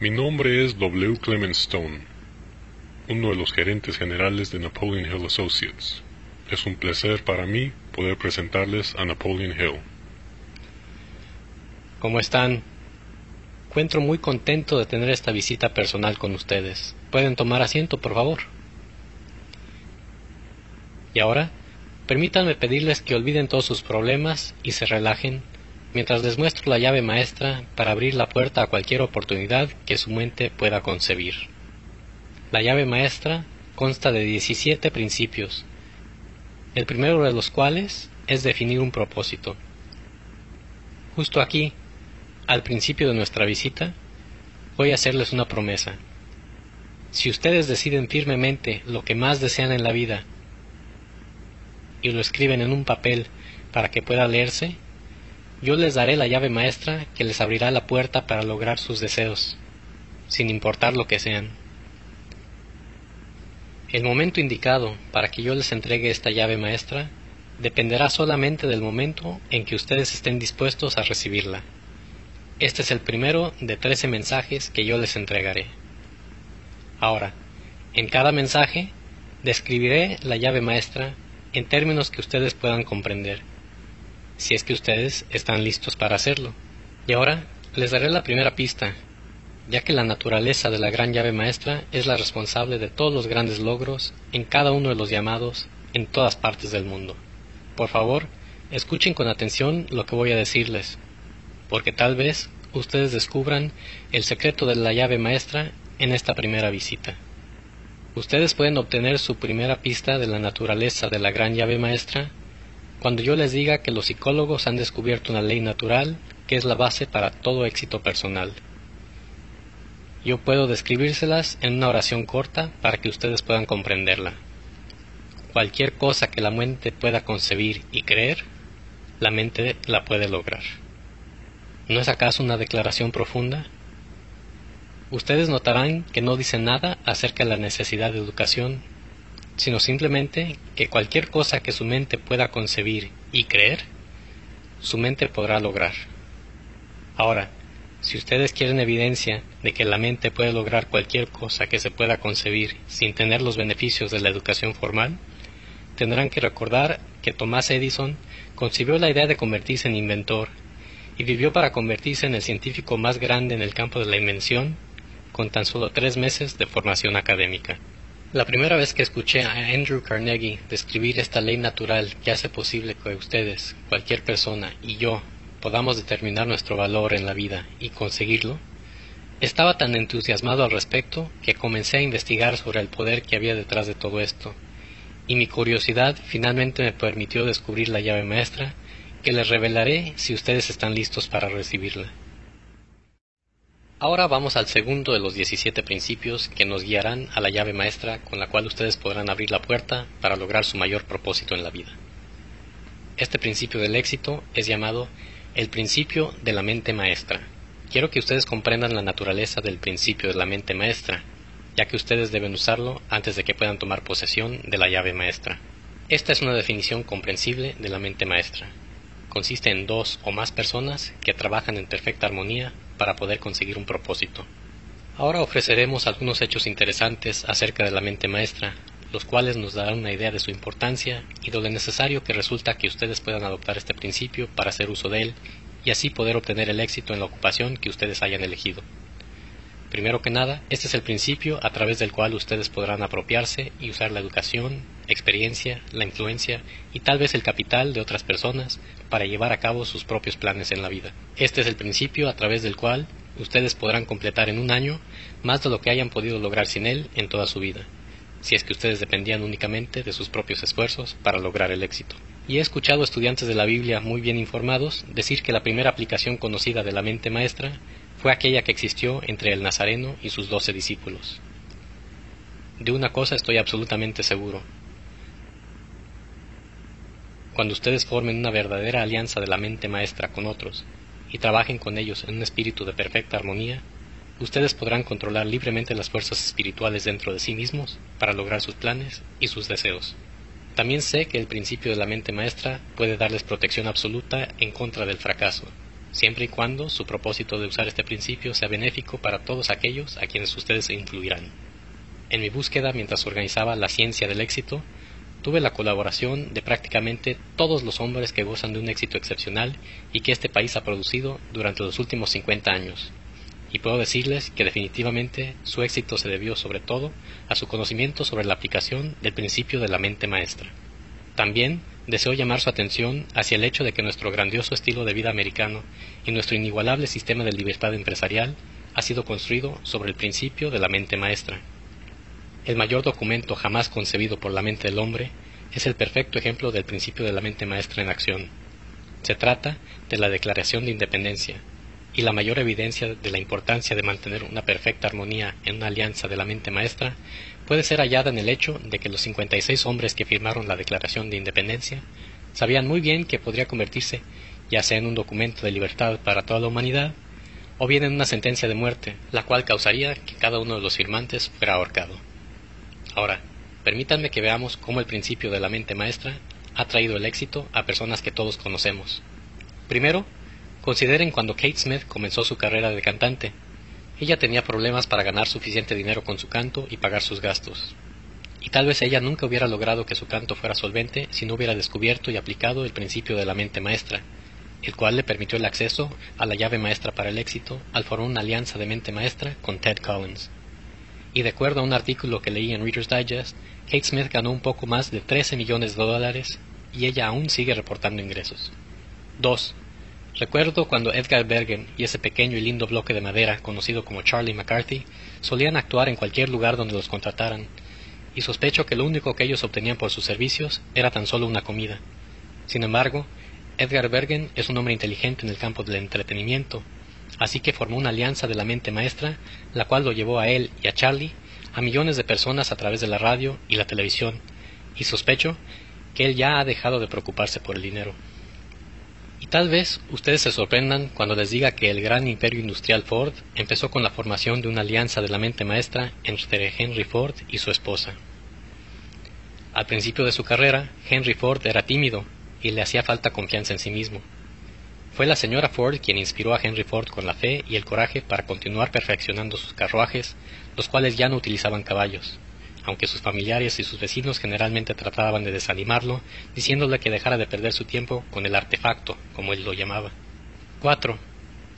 Mi nombre es W. Clement Stone, uno de los gerentes generales de Napoleon Hill Associates. Es un placer para mí poder presentarles a Napoleon Hill. ¿Cómo están? Encuentro muy contento de tener esta visita personal con ustedes. ¿Pueden tomar asiento, por favor? Y ahora, permítanme pedirles que olviden todos sus problemas y se relajen mientras les muestro la llave maestra para abrir la puerta a cualquier oportunidad que su mente pueda concebir. La llave maestra consta de 17 principios, el primero de los cuales es definir un propósito. Justo aquí, al principio de nuestra visita, voy a hacerles una promesa. Si ustedes deciden firmemente lo que más desean en la vida y lo escriben en un papel para que pueda leerse, yo les daré la llave maestra que les abrirá la puerta para lograr sus deseos, sin importar lo que sean. El momento indicado para que yo les entregue esta llave maestra dependerá solamente del momento en que ustedes estén dispuestos a recibirla. Este es el primero de trece mensajes que yo les entregaré. Ahora, en cada mensaje describiré la llave maestra en términos que ustedes puedan comprender si es que ustedes están listos para hacerlo. Y ahora les daré la primera pista, ya que la naturaleza de la gran llave maestra es la responsable de todos los grandes logros en cada uno de los llamados en todas partes del mundo. Por favor, escuchen con atención lo que voy a decirles, porque tal vez ustedes descubran el secreto de la llave maestra en esta primera visita. Ustedes pueden obtener su primera pista de la naturaleza de la gran llave maestra cuando yo les diga que los psicólogos han descubierto una ley natural que es la base para todo éxito personal. Yo puedo describírselas en una oración corta para que ustedes puedan comprenderla. Cualquier cosa que la mente pueda concebir y creer, la mente la puede lograr. ¿No es acaso una declaración profunda? Ustedes notarán que no dice nada acerca de la necesidad de educación sino simplemente que cualquier cosa que su mente pueda concebir y creer, su mente podrá lograr. Ahora, si ustedes quieren evidencia de que la mente puede lograr cualquier cosa que se pueda concebir sin tener los beneficios de la educación formal, tendrán que recordar que Thomas Edison concibió la idea de convertirse en inventor y vivió para convertirse en el científico más grande en el campo de la invención con tan solo tres meses de formación académica. La primera vez que escuché a Andrew Carnegie describir esta ley natural que hace posible que ustedes, cualquier persona y yo podamos determinar nuestro valor en la vida y conseguirlo, estaba tan entusiasmado al respecto que comencé a investigar sobre el poder que había detrás de todo esto, y mi curiosidad finalmente me permitió descubrir la llave maestra que les revelaré si ustedes están listos para recibirla. Ahora vamos al segundo de los 17 principios que nos guiarán a la llave maestra con la cual ustedes podrán abrir la puerta para lograr su mayor propósito en la vida. Este principio del éxito es llamado el principio de la mente maestra. Quiero que ustedes comprendan la naturaleza del principio de la mente maestra, ya que ustedes deben usarlo antes de que puedan tomar posesión de la llave maestra. Esta es una definición comprensible de la mente maestra. Consiste en dos o más personas que trabajan en perfecta armonía para poder conseguir un propósito. Ahora ofreceremos algunos hechos interesantes acerca de la mente maestra, los cuales nos darán una idea de su importancia y de lo necesario que resulta que ustedes puedan adoptar este principio para hacer uso de él y así poder obtener el éxito en la ocupación que ustedes hayan elegido. Primero que nada, este es el principio a través del cual ustedes podrán apropiarse y usar la educación, experiencia, la influencia y tal vez el capital de otras personas para llevar a cabo sus propios planes en la vida. Este es el principio a través del cual ustedes podrán completar en un año más de lo que hayan podido lograr sin él en toda su vida, si es que ustedes dependían únicamente de sus propios esfuerzos para lograr el éxito. Y he escuchado estudiantes de la Biblia muy bien informados decir que la primera aplicación conocida de la mente maestra fue aquella que existió entre el Nazareno y sus doce discípulos. De una cosa estoy absolutamente seguro. Cuando ustedes formen una verdadera alianza de la mente maestra con otros y trabajen con ellos en un espíritu de perfecta armonía, ustedes podrán controlar libremente las fuerzas espirituales dentro de sí mismos para lograr sus planes y sus deseos. También sé que el principio de la mente maestra puede darles protección absoluta en contra del fracaso, siempre y cuando su propósito de usar este principio sea benéfico para todos aquellos a quienes ustedes influirán. En mi búsqueda mientras organizaba la ciencia del éxito, tuve la colaboración de prácticamente todos los hombres que gozan de un éxito excepcional y que este país ha producido durante los últimos 50 años. Y puedo decirles que definitivamente su éxito se debió sobre todo a su conocimiento sobre la aplicación del principio de la mente maestra. También deseo llamar su atención hacia el hecho de que nuestro grandioso estilo de vida americano y nuestro inigualable sistema de libertad empresarial ha sido construido sobre el principio de la mente maestra. El mayor documento jamás concebido por la mente del hombre es el perfecto ejemplo del principio de la mente maestra en acción. Se trata de la Declaración de Independencia, y la mayor evidencia de la importancia de mantener una perfecta armonía en una alianza de la mente maestra puede ser hallada en el hecho de que los 56 hombres que firmaron la Declaración de Independencia sabían muy bien que podría convertirse ya sea en un documento de libertad para toda la humanidad o bien en una sentencia de muerte, la cual causaría que cada uno de los firmantes fuera ahorcado. Ahora, permítanme que veamos cómo el principio de la mente maestra ha traído el éxito a personas que todos conocemos. Primero, Consideren cuando Kate Smith comenzó su carrera de cantante. Ella tenía problemas para ganar suficiente dinero con su canto y pagar sus gastos. Y tal vez ella nunca hubiera logrado que su canto fuera solvente si no hubiera descubierto y aplicado el principio de la mente maestra, el cual le permitió el acceso a la llave maestra para el éxito al formar una alianza de mente maestra con Ted Collins. Y de acuerdo a un artículo que leí en Reader's Digest, Kate Smith ganó un poco más de 13 millones de dólares y ella aún sigue reportando ingresos. 2. Recuerdo cuando Edgar Bergen y ese pequeño y lindo bloque de madera conocido como Charlie McCarthy solían actuar en cualquier lugar donde los contrataran, y sospecho que lo único que ellos obtenían por sus servicios era tan solo una comida. Sin embargo, Edgar Bergen es un hombre inteligente en el campo del entretenimiento, así que formó una alianza de la mente maestra, la cual lo llevó a él y a Charlie a millones de personas a través de la radio y la televisión, y sospecho que él ya ha dejado de preocuparse por el dinero. Tal vez ustedes se sorprendan cuando les diga que el gran imperio industrial Ford empezó con la formación de una alianza de la mente maestra entre Henry Ford y su esposa. Al principio de su carrera, Henry Ford era tímido y le hacía falta confianza en sí mismo. Fue la señora Ford quien inspiró a Henry Ford con la fe y el coraje para continuar perfeccionando sus carruajes, los cuales ya no utilizaban caballos aunque sus familiares y sus vecinos generalmente trataban de desanimarlo, diciéndole que dejara de perder su tiempo con el artefacto, como él lo llamaba. 4.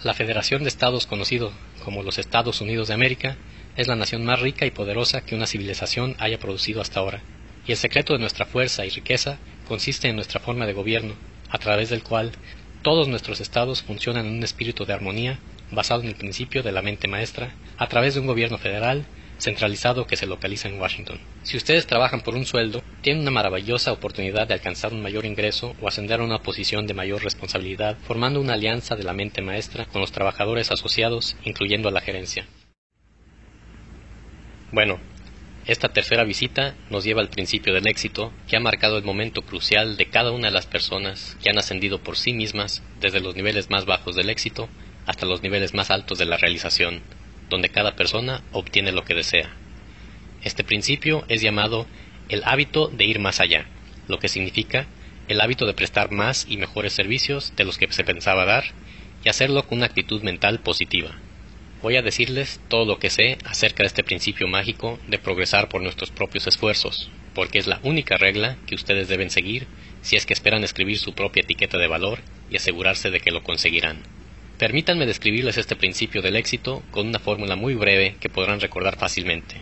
La Federación de Estados conocido como los Estados Unidos de América es la nación más rica y poderosa que una civilización haya producido hasta ahora, y el secreto de nuestra fuerza y riqueza consiste en nuestra forma de gobierno, a través del cual todos nuestros estados funcionan en un espíritu de armonía basado en el principio de la mente maestra, a través de un gobierno federal centralizado que se localiza en Washington. Si ustedes trabajan por un sueldo, tienen una maravillosa oportunidad de alcanzar un mayor ingreso o ascender a una posición de mayor responsabilidad, formando una alianza de la mente maestra con los trabajadores asociados, incluyendo a la gerencia. Bueno, esta tercera visita nos lleva al principio del éxito, que ha marcado el momento crucial de cada una de las personas que han ascendido por sí mismas desde los niveles más bajos del éxito hasta los niveles más altos de la realización, donde cada persona obtiene lo que desea. Este principio es llamado el hábito de ir más allá, lo que significa el hábito de prestar más y mejores servicios de los que se pensaba dar y hacerlo con una actitud mental positiva. Voy a decirles todo lo que sé acerca de este principio mágico de progresar por nuestros propios esfuerzos, porque es la única regla que ustedes deben seguir si es que esperan escribir su propia etiqueta de valor y asegurarse de que lo conseguirán. Permítanme describirles este principio del éxito con una fórmula muy breve que podrán recordar fácilmente.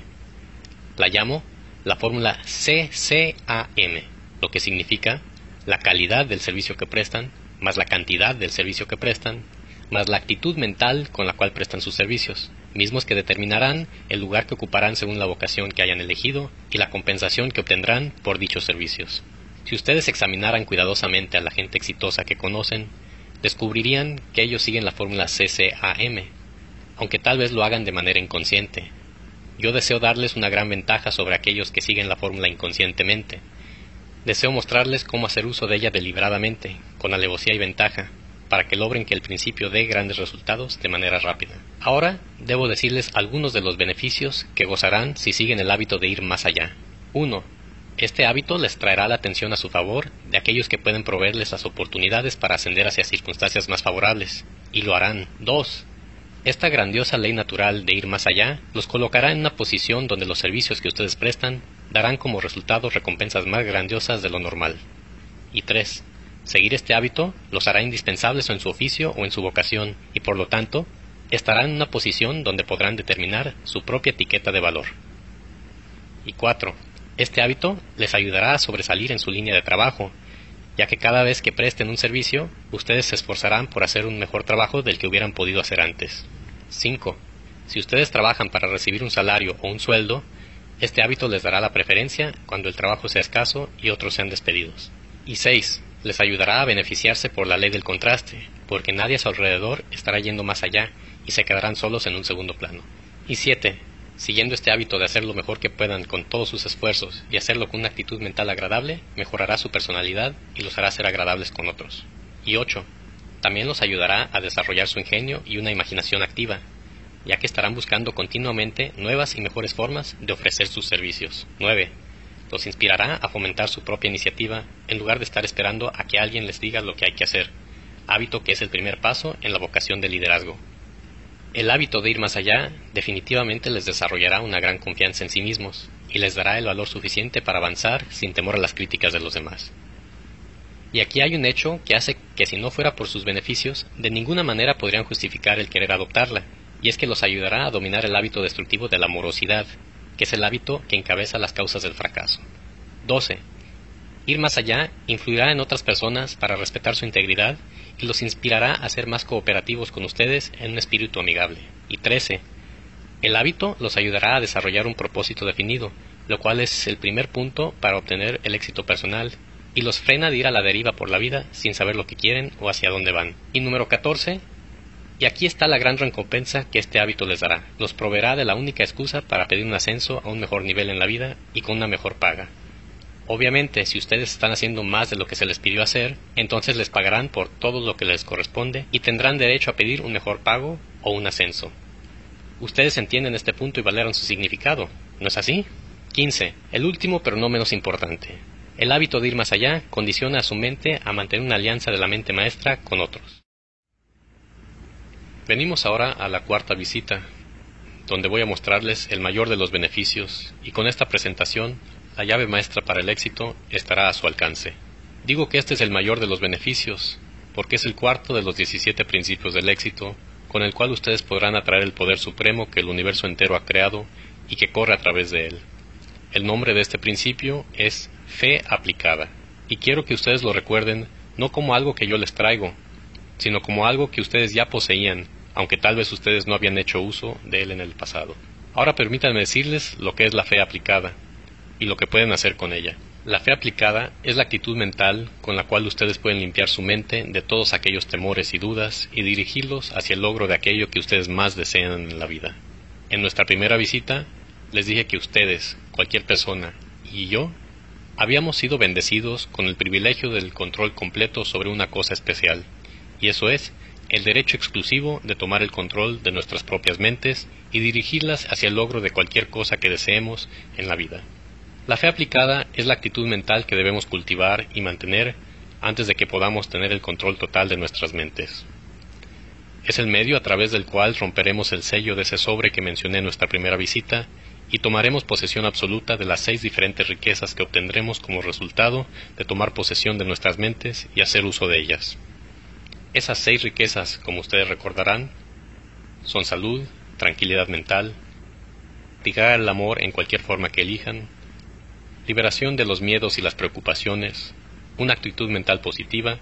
La llamo la fórmula CCAM, lo que significa la calidad del servicio que prestan, más la cantidad del servicio que prestan, más la actitud mental con la cual prestan sus servicios, mismos que determinarán el lugar que ocuparán según la vocación que hayan elegido y la compensación que obtendrán por dichos servicios. Si ustedes examinaran cuidadosamente a la gente exitosa que conocen, descubrirían que ellos siguen la fórmula CCAM, aunque tal vez lo hagan de manera inconsciente. Yo deseo darles una gran ventaja sobre aquellos que siguen la fórmula inconscientemente. Deseo mostrarles cómo hacer uso de ella deliberadamente, con alevosía y ventaja, para que logren que el principio dé grandes resultados de manera rápida. Ahora debo decirles algunos de los beneficios que gozarán si siguen el hábito de ir más allá. 1. Este hábito les traerá la atención a su favor de aquellos que pueden proveerles las oportunidades para ascender hacia circunstancias más favorables, y lo harán. 2. Esta grandiosa ley natural de ir más allá los colocará en una posición donde los servicios que ustedes prestan darán como resultado recompensas más grandiosas de lo normal. Y 3. Seguir este hábito los hará indispensables en su oficio o en su vocación, y por lo tanto, estarán en una posición donde podrán determinar su propia etiqueta de valor. Y 4. Este hábito les ayudará a sobresalir en su línea de trabajo, ya que cada vez que presten un servicio, ustedes se esforzarán por hacer un mejor trabajo del que hubieran podido hacer antes. 5. Si ustedes trabajan para recibir un salario o un sueldo, este hábito les dará la preferencia cuando el trabajo sea escaso y otros sean despedidos. Y 6. Les ayudará a beneficiarse por la ley del contraste, porque nadie a su alrededor estará yendo más allá y se quedarán solos en un segundo plano. Y 7 Siguiendo este hábito de hacer lo mejor que puedan con todos sus esfuerzos y hacerlo con una actitud mental agradable, mejorará su personalidad y los hará ser agradables con otros. Y 8. También los ayudará a desarrollar su ingenio y una imaginación activa, ya que estarán buscando continuamente nuevas y mejores formas de ofrecer sus servicios. 9. Los inspirará a fomentar su propia iniciativa en lugar de estar esperando a que alguien les diga lo que hay que hacer, hábito que es el primer paso en la vocación de liderazgo. El hábito de ir más allá definitivamente les desarrollará una gran confianza en sí mismos y les dará el valor suficiente para avanzar sin temor a las críticas de los demás. Y aquí hay un hecho que hace que si no fuera por sus beneficios, de ninguna manera podrían justificar el querer adoptarla, y es que los ayudará a dominar el hábito destructivo de la morosidad, que es el hábito que encabeza las causas del fracaso. 12. Ir más allá influirá en otras personas para respetar su integridad los inspirará a ser más cooperativos con ustedes en un espíritu amigable. Y 13. El hábito los ayudará a desarrollar un propósito definido, lo cual es el primer punto para obtener el éxito personal y los frena de ir a la deriva por la vida sin saber lo que quieren o hacia dónde van. Y número 14. Y aquí está la gran recompensa que este hábito les dará. Los proveerá de la única excusa para pedir un ascenso a un mejor nivel en la vida y con una mejor paga. Obviamente, si ustedes están haciendo más de lo que se les pidió hacer, entonces les pagarán por todo lo que les corresponde y tendrán derecho a pedir un mejor pago o un ascenso. Ustedes entienden este punto y valoran su significado, ¿no es así? 15. El último pero no menos importante. El hábito de ir más allá condiciona a su mente a mantener una alianza de la mente maestra con otros. Venimos ahora a la cuarta visita, donde voy a mostrarles el mayor de los beneficios, y con esta presentación la llave maestra para el éxito estará a su alcance. Digo que este es el mayor de los beneficios, porque es el cuarto de los 17 principios del éxito, con el cual ustedes podrán atraer el poder supremo que el universo entero ha creado y que corre a través de él. El nombre de este principio es fe aplicada, y quiero que ustedes lo recuerden no como algo que yo les traigo, sino como algo que ustedes ya poseían, aunque tal vez ustedes no habían hecho uso de él en el pasado. Ahora permítanme decirles lo que es la fe aplicada y lo que pueden hacer con ella. La fe aplicada es la actitud mental con la cual ustedes pueden limpiar su mente de todos aquellos temores y dudas y dirigirlos hacia el logro de aquello que ustedes más desean en la vida. En nuestra primera visita les dije que ustedes, cualquier persona y yo habíamos sido bendecidos con el privilegio del control completo sobre una cosa especial, y eso es el derecho exclusivo de tomar el control de nuestras propias mentes y dirigirlas hacia el logro de cualquier cosa que deseemos en la vida. La fe aplicada es la actitud mental que debemos cultivar y mantener antes de que podamos tener el control total de nuestras mentes. Es el medio a través del cual romperemos el sello de ese sobre que mencioné en nuestra primera visita y tomaremos posesión absoluta de las seis diferentes riquezas que obtendremos como resultado de tomar posesión de nuestras mentes y hacer uso de ellas. Esas seis riquezas, como ustedes recordarán, son salud, tranquilidad mental, ligar el amor en cualquier forma que elijan, liberación de los miedos y las preocupaciones, una actitud mental positiva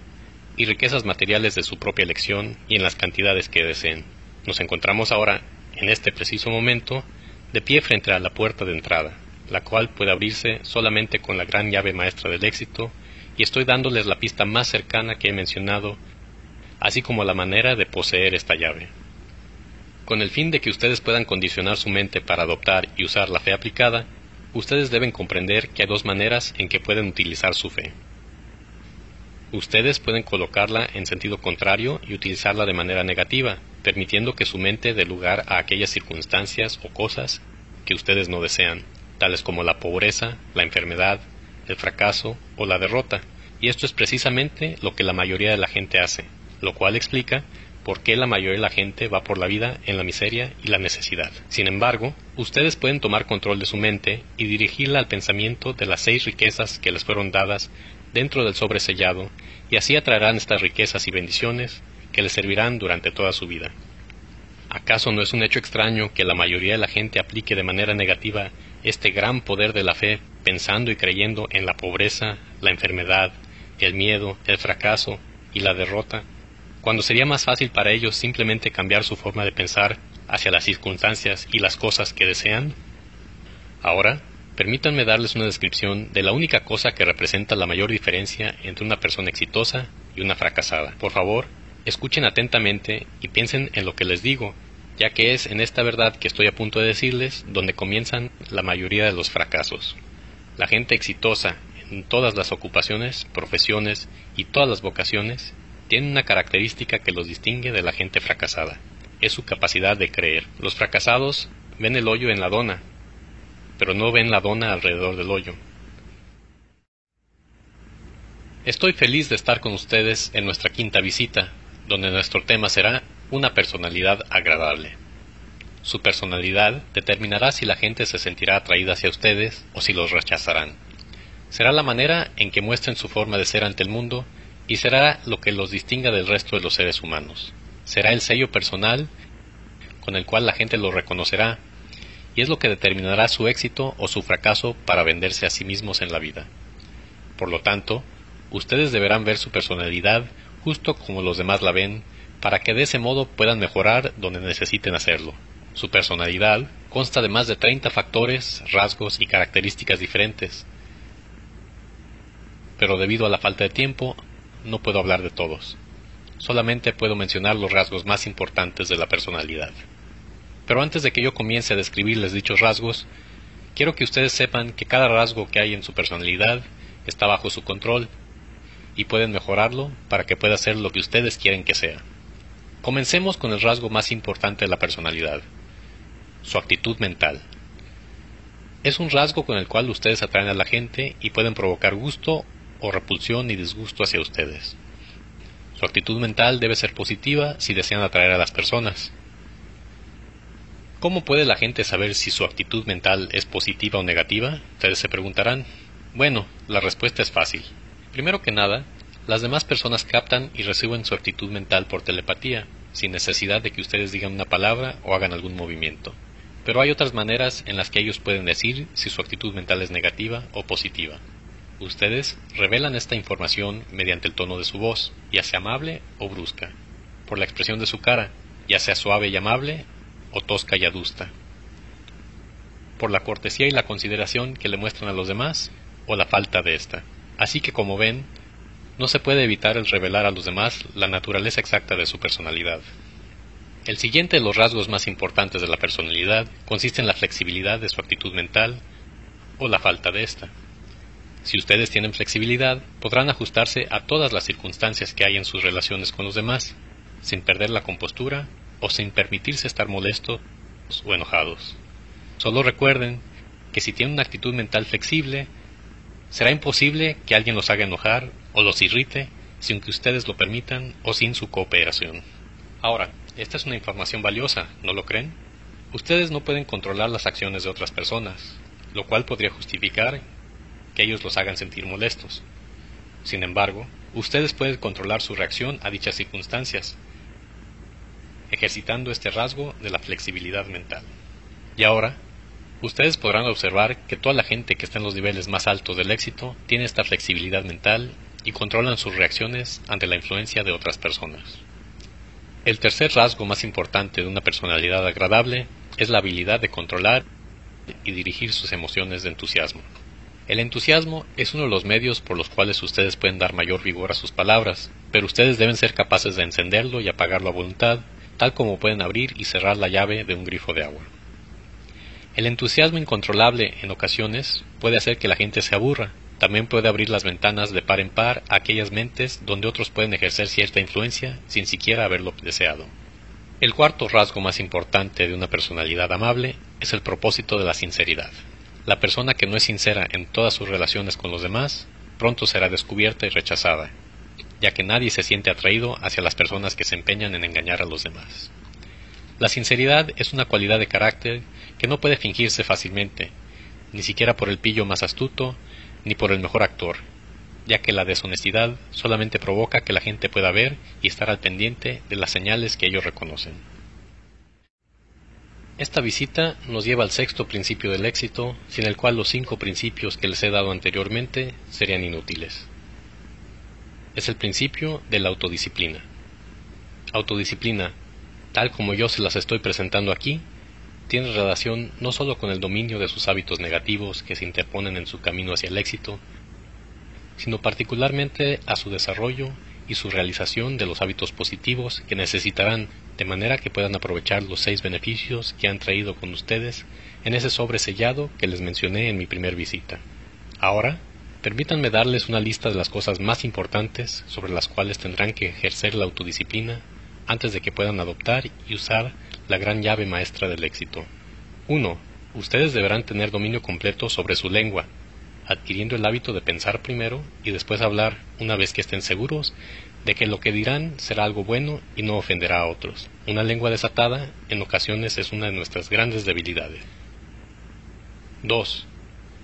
y riquezas materiales de su propia elección y en las cantidades que deseen. Nos encontramos ahora, en este preciso momento, de pie frente a la puerta de entrada, la cual puede abrirse solamente con la gran llave maestra del éxito, y estoy dándoles la pista más cercana que he mencionado, así como la manera de poseer esta llave. Con el fin de que ustedes puedan condicionar su mente para adoptar y usar la fe aplicada, ustedes deben comprender que hay dos maneras en que pueden utilizar su fe. Ustedes pueden colocarla en sentido contrario y utilizarla de manera negativa, permitiendo que su mente dé lugar a aquellas circunstancias o cosas que ustedes no desean, tales como la pobreza, la enfermedad, el fracaso o la derrota, y esto es precisamente lo que la mayoría de la gente hace, lo cual explica por qué la mayoría de la gente va por la vida en la miseria y la necesidad. Sin embargo, ustedes pueden tomar control de su mente y dirigirla al pensamiento de las seis riquezas que les fueron dadas dentro del sobresellado, y así atraerán estas riquezas y bendiciones que les servirán durante toda su vida. ¿Acaso no es un hecho extraño que la mayoría de la gente aplique de manera negativa este gran poder de la fe pensando y creyendo en la pobreza, la enfermedad, el miedo, el fracaso y la derrota, cuando sería más fácil para ellos simplemente cambiar su forma de pensar hacia las circunstancias y las cosas que desean? Ahora, permítanme darles una descripción de la única cosa que representa la mayor diferencia entre una persona exitosa y una fracasada. Por favor, escuchen atentamente y piensen en lo que les digo, ya que es en esta verdad que estoy a punto de decirles donde comienzan la mayoría de los fracasos. La gente exitosa en todas las ocupaciones, profesiones y todas las vocaciones tiene una característica que los distingue de la gente fracasada. Es su capacidad de creer. Los fracasados ven el hoyo en la dona, pero no ven la dona alrededor del hoyo. Estoy feliz de estar con ustedes en nuestra quinta visita, donde nuestro tema será una personalidad agradable. Su personalidad determinará si la gente se sentirá atraída hacia ustedes o si los rechazarán. Será la manera en que muestren su forma de ser ante el mundo y será lo que los distinga del resto de los seres humanos. Será el sello personal con el cual la gente lo reconocerá y es lo que determinará su éxito o su fracaso para venderse a sí mismos en la vida. Por lo tanto, ustedes deberán ver su personalidad justo como los demás la ven, para que de ese modo puedan mejorar donde necesiten hacerlo. Su personalidad consta de más de 30 factores, rasgos y características diferentes, pero debido a la falta de tiempo no puedo hablar de todos. Solamente puedo mencionar los rasgos más importantes de la personalidad. Pero antes de que yo comience a describirles dichos rasgos, quiero que ustedes sepan que cada rasgo que hay en su personalidad está bajo su control y pueden mejorarlo para que pueda ser lo que ustedes quieren que sea. Comencemos con el rasgo más importante de la personalidad, su actitud mental. Es un rasgo con el cual ustedes atraen a la gente y pueden provocar gusto o repulsión y disgusto hacia ustedes. Su actitud mental debe ser positiva si desean atraer a las personas. ¿Cómo puede la gente saber si su actitud mental es positiva o negativa? Ustedes se preguntarán. Bueno, la respuesta es fácil. Primero que nada, las demás personas captan y reciben su actitud mental por telepatía, sin necesidad de que ustedes digan una palabra o hagan algún movimiento. Pero hay otras maneras en las que ellos pueden decir si su actitud mental es negativa o positiva. Ustedes revelan esta información mediante el tono de su voz, ya sea amable o brusca, por la expresión de su cara, ya sea suave y amable o tosca y adusta, por la cortesía y la consideración que le muestran a los demás o la falta de ésta. Así que como ven, no se puede evitar el revelar a los demás la naturaleza exacta de su personalidad. El siguiente de los rasgos más importantes de la personalidad consiste en la flexibilidad de su actitud mental o la falta de ésta. Si ustedes tienen flexibilidad, podrán ajustarse a todas las circunstancias que hay en sus relaciones con los demás, sin perder la compostura o sin permitirse estar molestos o enojados. Solo recuerden que si tienen una actitud mental flexible, será imposible que alguien los haga enojar o los irrite sin que ustedes lo permitan o sin su cooperación. Ahora, esta es una información valiosa, ¿no lo creen? Ustedes no pueden controlar las acciones de otras personas, lo cual podría justificar que ellos los hagan sentir molestos. Sin embargo, ustedes pueden controlar su reacción a dichas circunstancias, ejercitando este rasgo de la flexibilidad mental. Y ahora, ustedes podrán observar que toda la gente que está en los niveles más altos del éxito tiene esta flexibilidad mental y controlan sus reacciones ante la influencia de otras personas. El tercer rasgo más importante de una personalidad agradable es la habilidad de controlar y dirigir sus emociones de entusiasmo. El entusiasmo es uno de los medios por los cuales ustedes pueden dar mayor vigor a sus palabras, pero ustedes deben ser capaces de encenderlo y apagarlo a voluntad, tal como pueden abrir y cerrar la llave de un grifo de agua. El entusiasmo incontrolable en ocasiones puede hacer que la gente se aburra, también puede abrir las ventanas de par en par a aquellas mentes donde otros pueden ejercer cierta influencia sin siquiera haberlo deseado. El cuarto rasgo más importante de una personalidad amable es el propósito de la sinceridad. La persona que no es sincera en todas sus relaciones con los demás pronto será descubierta y rechazada, ya que nadie se siente atraído hacia las personas que se empeñan en engañar a los demás. La sinceridad es una cualidad de carácter que no puede fingirse fácilmente, ni siquiera por el pillo más astuto, ni por el mejor actor, ya que la deshonestidad solamente provoca que la gente pueda ver y estar al pendiente de las señales que ellos reconocen. Esta visita nos lleva al sexto principio del éxito, sin el cual los cinco principios que les he dado anteriormente serían inútiles. Es el principio de la autodisciplina. Autodisciplina, tal como yo se las estoy presentando aquí, tiene relación no solo con el dominio de sus hábitos negativos que se interponen en su camino hacia el éxito, sino particularmente a su desarrollo y su realización de los hábitos positivos que necesitarán de manera que puedan aprovechar los seis beneficios que han traído con ustedes en ese sobre sellado que les mencioné en mi primer visita. Ahora, permítanme darles una lista de las cosas más importantes sobre las cuales tendrán que ejercer la autodisciplina antes de que puedan adoptar y usar la gran llave maestra del éxito. 1. Ustedes deberán tener dominio completo sobre su lengua, adquiriendo el hábito de pensar primero y después hablar una vez que estén seguros de que lo que dirán será algo bueno y no ofenderá a otros. Una lengua desatada en ocasiones es una de nuestras grandes debilidades. 2.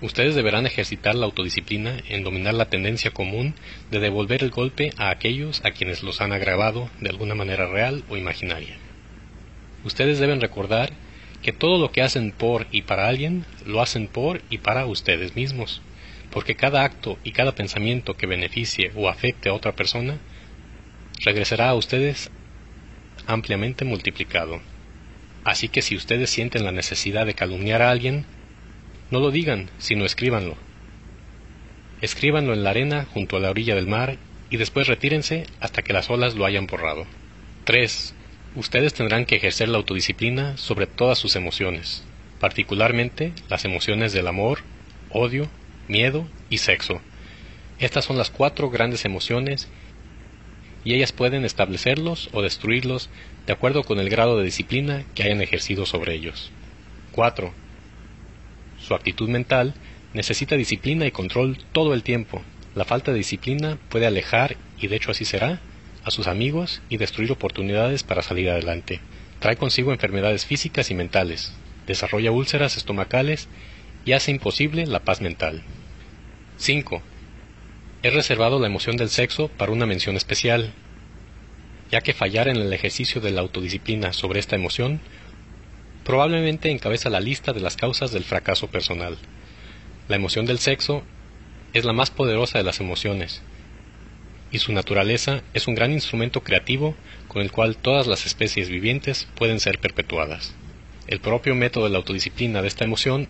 Ustedes deberán ejercitar la autodisciplina en dominar la tendencia común de devolver el golpe a aquellos a quienes los han agravado de alguna manera real o imaginaria. Ustedes deben recordar que todo lo que hacen por y para alguien lo hacen por y para ustedes mismos porque cada acto y cada pensamiento que beneficie o afecte a otra persona regresará a ustedes ampliamente multiplicado. Así que si ustedes sienten la necesidad de calumniar a alguien, no lo digan, sino escríbanlo. Escríbanlo en la arena junto a la orilla del mar y después retírense hasta que las olas lo hayan borrado. 3. Ustedes tendrán que ejercer la autodisciplina sobre todas sus emociones, particularmente las emociones del amor, odio, miedo y sexo. Estas son las cuatro grandes emociones y ellas pueden establecerlos o destruirlos de acuerdo con el grado de disciplina que hayan ejercido sobre ellos. 4. Su actitud mental necesita disciplina y control todo el tiempo. La falta de disciplina puede alejar, y de hecho así será, a sus amigos y destruir oportunidades para salir adelante. Trae consigo enfermedades físicas y mentales, desarrolla úlceras estomacales y hace imposible la paz mental. 5. He reservado la emoción del sexo para una mención especial, ya que fallar en el ejercicio de la autodisciplina sobre esta emoción probablemente encabeza la lista de las causas del fracaso personal. La emoción del sexo es la más poderosa de las emociones, y su naturaleza es un gran instrumento creativo con el cual todas las especies vivientes pueden ser perpetuadas. El propio método de la autodisciplina de esta emoción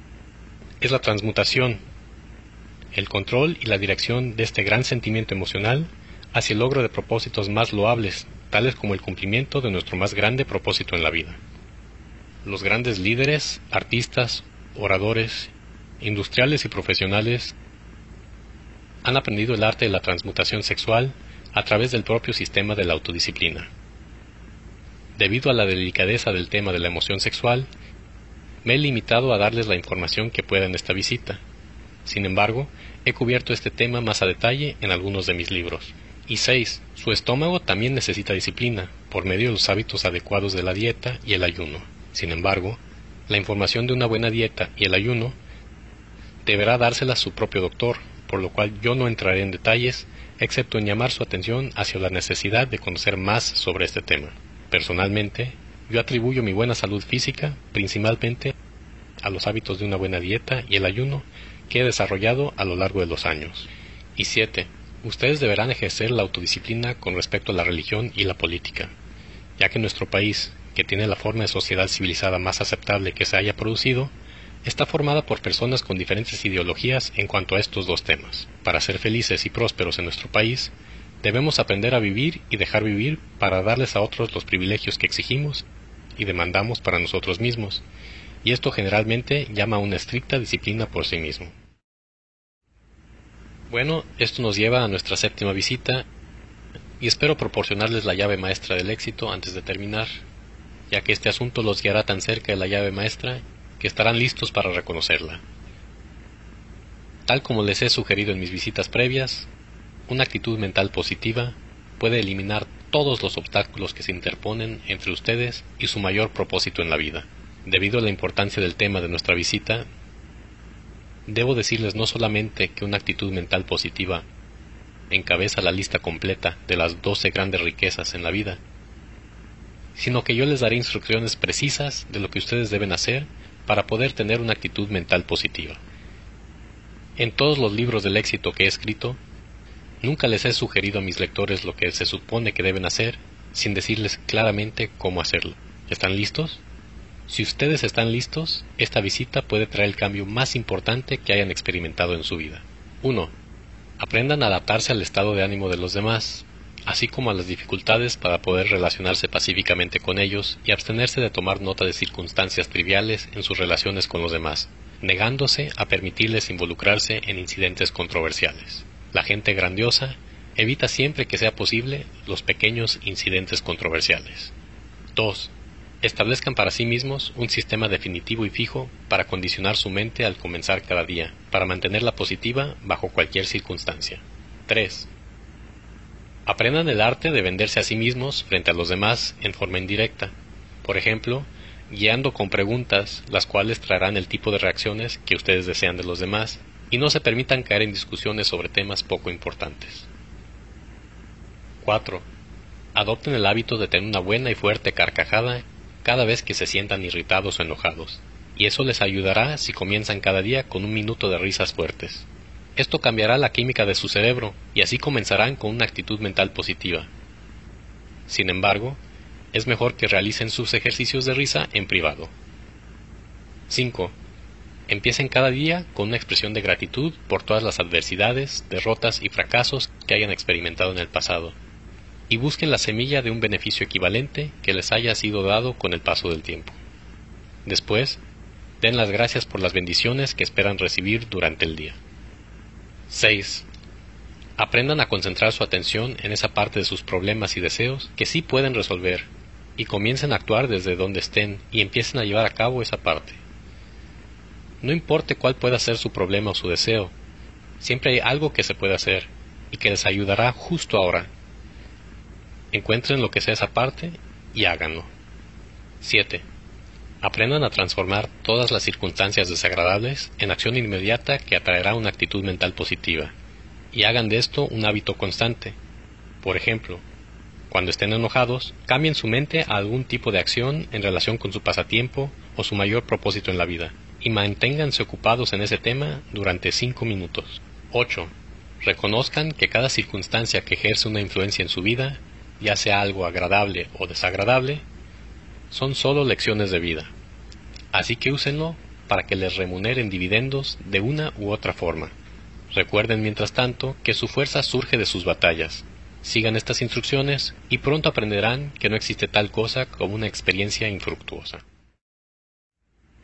es la transmutación, el control y la dirección de este gran sentimiento emocional hacia el logro de propósitos más loables, tales como el cumplimiento de nuestro más grande propósito en la vida. Los grandes líderes, artistas, oradores, industriales y profesionales han aprendido el arte de la transmutación sexual a través del propio sistema de la autodisciplina. Debido a la delicadeza del tema de la emoción sexual, me he limitado a darles la información que pueda en esta visita. Sin embargo, he cubierto este tema más a detalle en algunos de mis libros. Y 6. Su estómago también necesita disciplina, por medio de los hábitos adecuados de la dieta y el ayuno. Sin embargo, la información de una buena dieta y el ayuno deberá dársela su propio doctor, por lo cual yo no entraré en detalles, excepto en llamar su atención hacia la necesidad de conocer más sobre este tema. Personalmente, yo atribuyo mi buena salud física principalmente a los hábitos de una buena dieta y el ayuno que he desarrollado a lo largo de los años. Y 7. Ustedes deberán ejercer la autodisciplina con respecto a la religión y la política, ya que nuestro país, que tiene la forma de sociedad civilizada más aceptable que se haya producido, está formada por personas con diferentes ideologías en cuanto a estos dos temas. Para ser felices y prósperos en nuestro país, debemos aprender a vivir y dejar vivir para darles a otros los privilegios que exigimos y demandamos para nosotros mismos, y esto generalmente llama a una estricta disciplina por sí mismo. Bueno, esto nos lleva a nuestra séptima visita y espero proporcionarles la llave maestra del éxito antes de terminar, ya que este asunto los guiará tan cerca de la llave maestra que estarán listos para reconocerla. Tal como les he sugerido en mis visitas previas, una actitud mental positiva puede eliminar todos los obstáculos que se interponen entre ustedes y su mayor propósito en la vida. Debido a la importancia del tema de nuestra visita, debo decirles no solamente que una actitud mental positiva encabeza la lista completa de las doce grandes riquezas en la vida, sino que yo les daré instrucciones precisas de lo que ustedes deben hacer para poder tener una actitud mental positiva. En todos los libros del éxito que he escrito, Nunca les he sugerido a mis lectores lo que se supone que deben hacer sin decirles claramente cómo hacerlo. ¿Están listos? Si ustedes están listos, esta visita puede traer el cambio más importante que hayan experimentado en su vida. 1. Aprendan a adaptarse al estado de ánimo de los demás, así como a las dificultades para poder relacionarse pacíficamente con ellos y abstenerse de tomar nota de circunstancias triviales en sus relaciones con los demás, negándose a permitirles involucrarse en incidentes controversiales. La gente grandiosa evita siempre que sea posible los pequeños incidentes controversiales. 2. Establezcan para sí mismos un sistema definitivo y fijo para condicionar su mente al comenzar cada día, para mantenerla positiva bajo cualquier circunstancia. 3. Aprendan el arte de venderse a sí mismos frente a los demás en forma indirecta. Por ejemplo, guiando con preguntas, las cuales traerán el tipo de reacciones que ustedes desean de los demás y no se permitan caer en discusiones sobre temas poco importantes. 4. Adopten el hábito de tener una buena y fuerte carcajada cada vez que se sientan irritados o enojados, y eso les ayudará si comienzan cada día con un minuto de risas fuertes. Esto cambiará la química de su cerebro y así comenzarán con una actitud mental positiva. Sin embargo, es mejor que realicen sus ejercicios de risa en privado. 5. Empiecen cada día con una expresión de gratitud por todas las adversidades, derrotas y fracasos que hayan experimentado en el pasado, y busquen la semilla de un beneficio equivalente que les haya sido dado con el paso del tiempo. Después, den las gracias por las bendiciones que esperan recibir durante el día. 6. Aprendan a concentrar su atención en esa parte de sus problemas y deseos que sí pueden resolver, y comiencen a actuar desde donde estén y empiecen a llevar a cabo esa parte. No importe cuál pueda ser su problema o su deseo, siempre hay algo que se puede hacer y que les ayudará justo ahora. Encuentren lo que sea esa parte y háganlo. 7. Aprendan a transformar todas las circunstancias desagradables en acción inmediata que atraerá una actitud mental positiva, y hagan de esto un hábito constante. Por ejemplo, cuando estén enojados, cambien su mente a algún tipo de acción en relación con su pasatiempo o su mayor propósito en la vida y manténganse ocupados en ese tema durante cinco minutos. 8. Reconozcan que cada circunstancia que ejerce una influencia en su vida, ya sea algo agradable o desagradable, son solo lecciones de vida. Así que úsenlo para que les remuneren dividendos de una u otra forma. Recuerden mientras tanto que su fuerza surge de sus batallas. Sigan estas instrucciones y pronto aprenderán que no existe tal cosa como una experiencia infructuosa.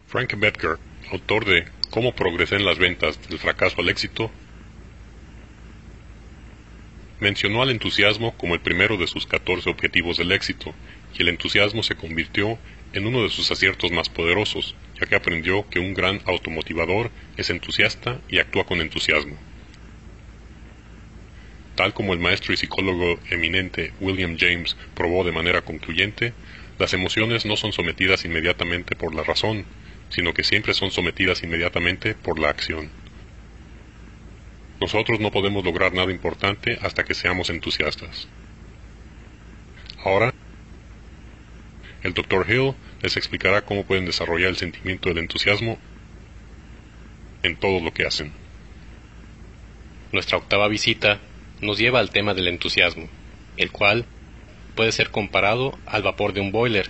Frank Bedker, autor de Cómo progresé en las ventas del fracaso al éxito, mencionó al entusiasmo como el primero de sus 14 objetivos del éxito, y el entusiasmo se convirtió en uno de sus aciertos más poderosos, ya que aprendió que un gran automotivador es entusiasta y actúa con entusiasmo. Tal como el maestro y psicólogo eminente William James probó de manera concluyente, las emociones no son sometidas inmediatamente por la razón, sino que siempre son sometidas inmediatamente por la acción. Nosotros no podemos lograr nada importante hasta que seamos entusiastas. Ahora, el Dr. Hill les explicará cómo pueden desarrollar el sentimiento del entusiasmo en todo lo que hacen. Nuestra octava visita nos lleva al tema del entusiasmo, el cual puede ser comparado al vapor de un boiler,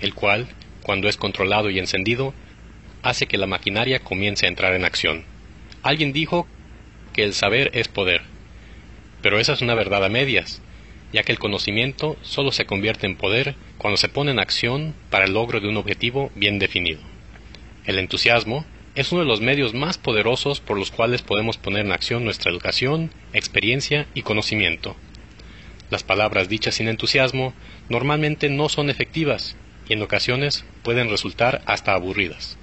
el cual, cuando es controlado y encendido, hace que la maquinaria comience a entrar en acción. Alguien dijo que el saber es poder, pero esa es una verdad a medias, ya que el conocimiento solo se convierte en poder cuando se pone en acción para el logro de un objetivo bien definido. El entusiasmo es uno de los medios más poderosos por los cuales podemos poner en acción nuestra educación, experiencia y conocimiento. Las palabras dichas sin entusiasmo normalmente no son efectivas y en ocasiones pueden resultar hasta aburridas.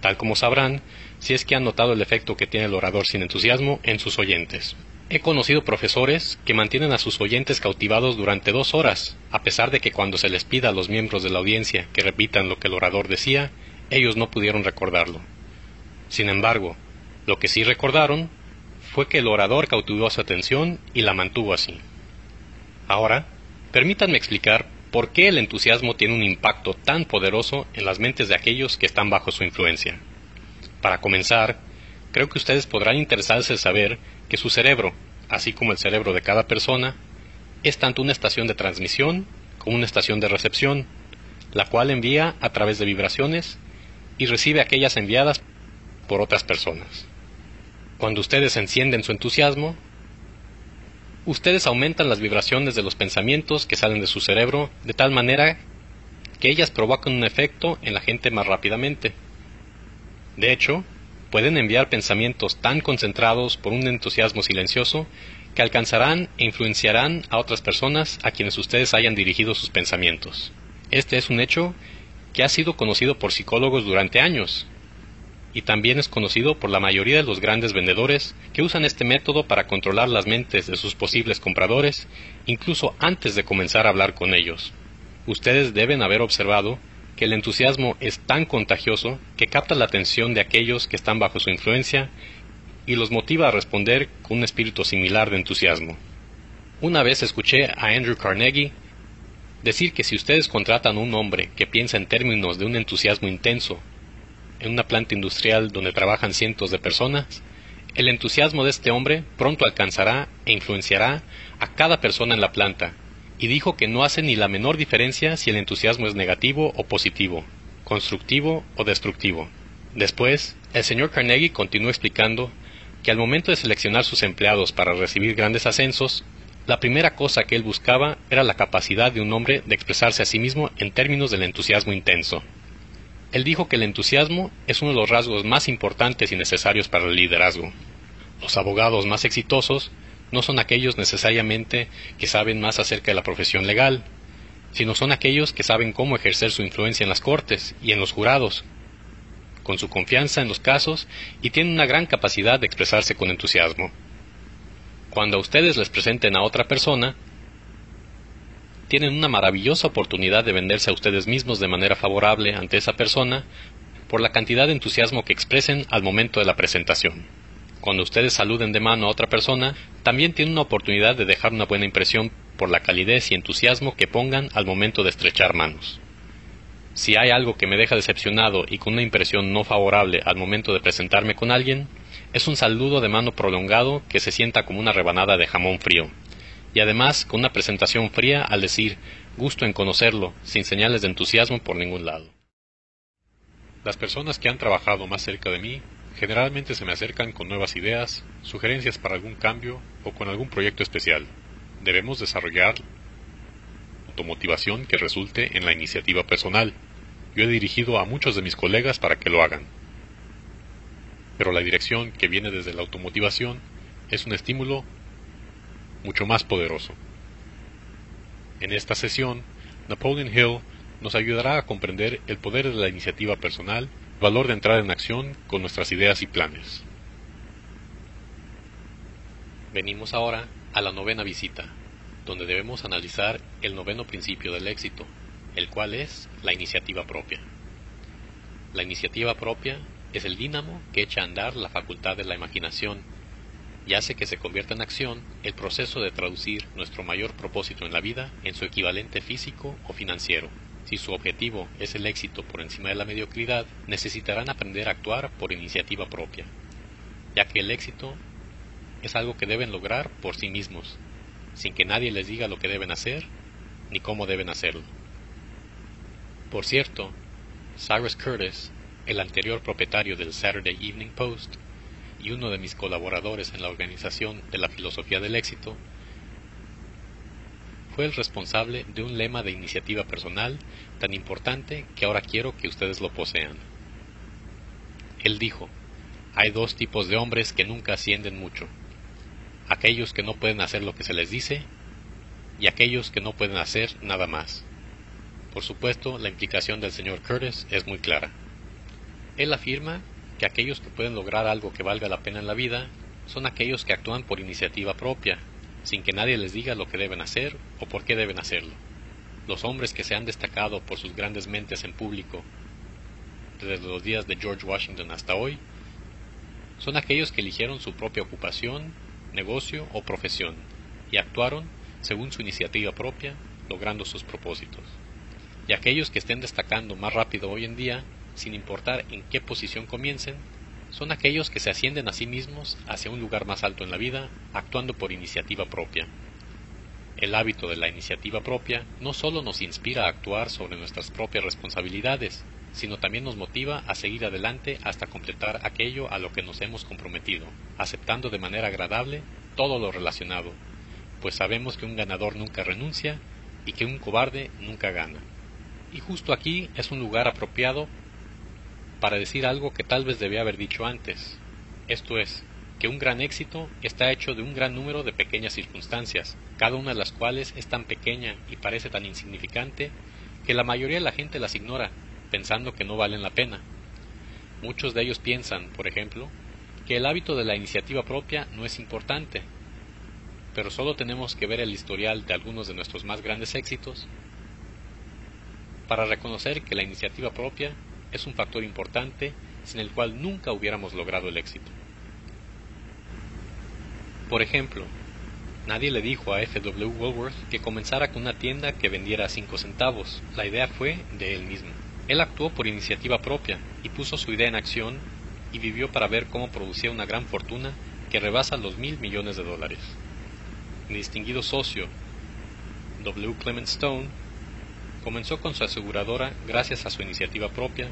tal como sabrán si es que han notado el efecto que tiene el orador sin entusiasmo en sus oyentes. He conocido profesores que mantienen a sus oyentes cautivados durante dos horas, a pesar de que cuando se les pida a los miembros de la audiencia que repitan lo que el orador decía, ellos no pudieron recordarlo. Sin embargo, lo que sí recordaron fue que el orador cautivó su atención y la mantuvo así. Ahora, permítanme explicar por qué el entusiasmo tiene un impacto tan poderoso en las mentes de aquellos que están bajo su influencia. Para comenzar, creo que ustedes podrán interesarse en saber que su cerebro, así como el cerebro de cada persona, es tanto una estación de transmisión como una estación de recepción, la cual envía a través de vibraciones y recibe aquellas enviadas por otras personas. Cuando ustedes encienden su entusiasmo, ustedes aumentan las vibraciones de los pensamientos que salen de su cerebro de tal manera que ellas provocan un efecto en la gente más rápidamente. De hecho, pueden enviar pensamientos tan concentrados por un entusiasmo silencioso que alcanzarán e influenciarán a otras personas a quienes ustedes hayan dirigido sus pensamientos. Este es un hecho que ha sido conocido por psicólogos durante años y también es conocido por la mayoría de los grandes vendedores que usan este método para controlar las mentes de sus posibles compradores incluso antes de comenzar a hablar con ellos. Ustedes deben haber observado que el entusiasmo es tan contagioso que capta la atención de aquellos que están bajo su influencia y los motiva a responder con un espíritu similar de entusiasmo. Una vez escuché a Andrew Carnegie decir que si ustedes contratan a un hombre que piensa en términos de un entusiasmo intenso en una planta industrial donde trabajan cientos de personas, el entusiasmo de este hombre pronto alcanzará e influenciará a cada persona en la planta y dijo que no hace ni la menor diferencia si el entusiasmo es negativo o positivo, constructivo o destructivo. Después, el señor Carnegie continuó explicando que al momento de seleccionar sus empleados para recibir grandes ascensos, la primera cosa que él buscaba era la capacidad de un hombre de expresarse a sí mismo en términos del entusiasmo intenso. Él dijo que el entusiasmo es uno de los rasgos más importantes y necesarios para el liderazgo. Los abogados más exitosos no son aquellos necesariamente que saben más acerca de la profesión legal, sino son aquellos que saben cómo ejercer su influencia en las cortes y en los jurados, con su confianza en los casos y tienen una gran capacidad de expresarse con entusiasmo. Cuando a ustedes les presenten a otra persona, tienen una maravillosa oportunidad de venderse a ustedes mismos de manera favorable ante esa persona por la cantidad de entusiasmo que expresen al momento de la presentación cuando ustedes saluden de mano a otra persona, también tienen una oportunidad de dejar una buena impresión por la calidez y entusiasmo que pongan al momento de estrechar manos. Si hay algo que me deja decepcionado y con una impresión no favorable al momento de presentarme con alguien, es un saludo de mano prolongado que se sienta como una rebanada de jamón frío, y además con una presentación fría al decir gusto en conocerlo, sin señales de entusiasmo por ningún lado. Las personas que han trabajado más cerca de mí Generalmente se me acercan con nuevas ideas, sugerencias para algún cambio o con algún proyecto especial. Debemos desarrollar automotivación que resulte en la iniciativa personal. Yo he dirigido a muchos de mis colegas para que lo hagan. Pero la dirección que viene desde la automotivación es un estímulo mucho más poderoso. En esta sesión, Napoleon Hill nos ayudará a comprender el poder de la iniciativa personal valor de entrar en acción con nuestras ideas y planes. Venimos ahora a la novena visita, donde debemos analizar el noveno principio del éxito, el cual es la iniciativa propia. La iniciativa propia es el dínamo que echa a andar la facultad de la imaginación y hace que se convierta en acción el proceso de traducir nuestro mayor propósito en la vida en su equivalente físico o financiero. Si su objetivo es el éxito por encima de la mediocridad, necesitarán aprender a actuar por iniciativa propia, ya que el éxito es algo que deben lograr por sí mismos, sin que nadie les diga lo que deben hacer ni cómo deben hacerlo. Por cierto, Cyrus Curtis, el anterior propietario del Saturday Evening Post y uno de mis colaboradores en la organización de la filosofía del éxito, fue el responsable de un lema de iniciativa personal tan importante que ahora quiero que ustedes lo posean. Él dijo, hay dos tipos de hombres que nunca ascienden mucho, aquellos que no pueden hacer lo que se les dice y aquellos que no pueden hacer nada más. Por supuesto, la implicación del señor Curtis es muy clara. Él afirma que aquellos que pueden lograr algo que valga la pena en la vida son aquellos que actúan por iniciativa propia, sin que nadie les diga lo que deben hacer o por qué deben hacerlo. Los hombres que se han destacado por sus grandes mentes en público, desde los días de George Washington hasta hoy, son aquellos que eligieron su propia ocupación, negocio o profesión y actuaron según su iniciativa propia, logrando sus propósitos. Y aquellos que estén destacando más rápido hoy en día, sin importar en qué posición comiencen, son aquellos que se ascienden a sí mismos hacia un lugar más alto en la vida, actuando por iniciativa propia. El hábito de la iniciativa propia no solo nos inspira a actuar sobre nuestras propias responsabilidades, sino también nos motiva a seguir adelante hasta completar aquello a lo que nos hemos comprometido, aceptando de manera agradable todo lo relacionado, pues sabemos que un ganador nunca renuncia y que un cobarde nunca gana. Y justo aquí es un lugar apropiado para decir algo que tal vez debía haber dicho antes, esto es, que un gran éxito está hecho de un gran número de pequeñas circunstancias, cada una de las cuales es tan pequeña y parece tan insignificante que la mayoría de la gente las ignora, pensando que no valen la pena. Muchos de ellos piensan, por ejemplo, que el hábito de la iniciativa propia no es importante, pero solo tenemos que ver el historial de algunos de nuestros más grandes éxitos para reconocer que la iniciativa propia es un factor importante sin el cual nunca hubiéramos logrado el éxito. Por ejemplo, nadie le dijo a F.W. Woolworth que comenzara con una tienda que vendiera 5 centavos. La idea fue de él mismo. Él actuó por iniciativa propia y puso su idea en acción y vivió para ver cómo producía una gran fortuna que rebasa los mil millones de dólares. Mi distinguido socio, W. Clement Stone, comenzó con su aseguradora gracias a su iniciativa propia,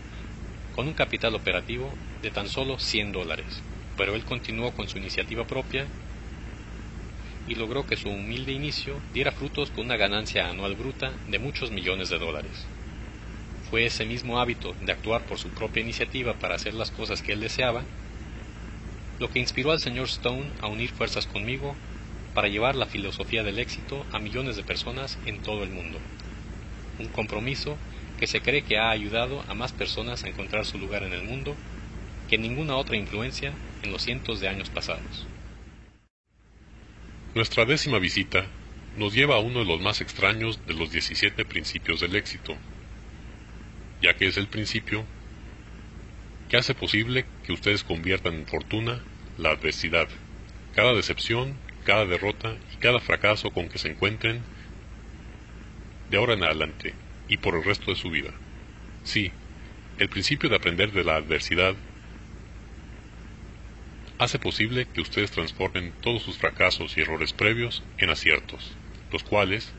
con un capital operativo de tan solo 100 dólares, pero él continuó con su iniciativa propia y logró que su humilde inicio diera frutos con una ganancia anual bruta de muchos millones de dólares. Fue ese mismo hábito de actuar por su propia iniciativa para hacer las cosas que él deseaba lo que inspiró al señor Stone a unir fuerzas conmigo para llevar la filosofía del éxito a millones de personas en todo el mundo. Un compromiso que se cree que ha ayudado a más personas a encontrar su lugar en el mundo que ninguna otra influencia en los cientos de años pasados. Nuestra décima visita nos lleva a uno de los más extraños de los 17 principios del éxito, ya que es el principio que hace posible que ustedes conviertan en fortuna la adversidad. Cada decepción, cada derrota y cada fracaso con que se encuentren ahora en adelante y por el resto de su vida. Sí, el principio de aprender de la adversidad hace posible que ustedes transformen todos sus fracasos y errores previos en aciertos, los cuales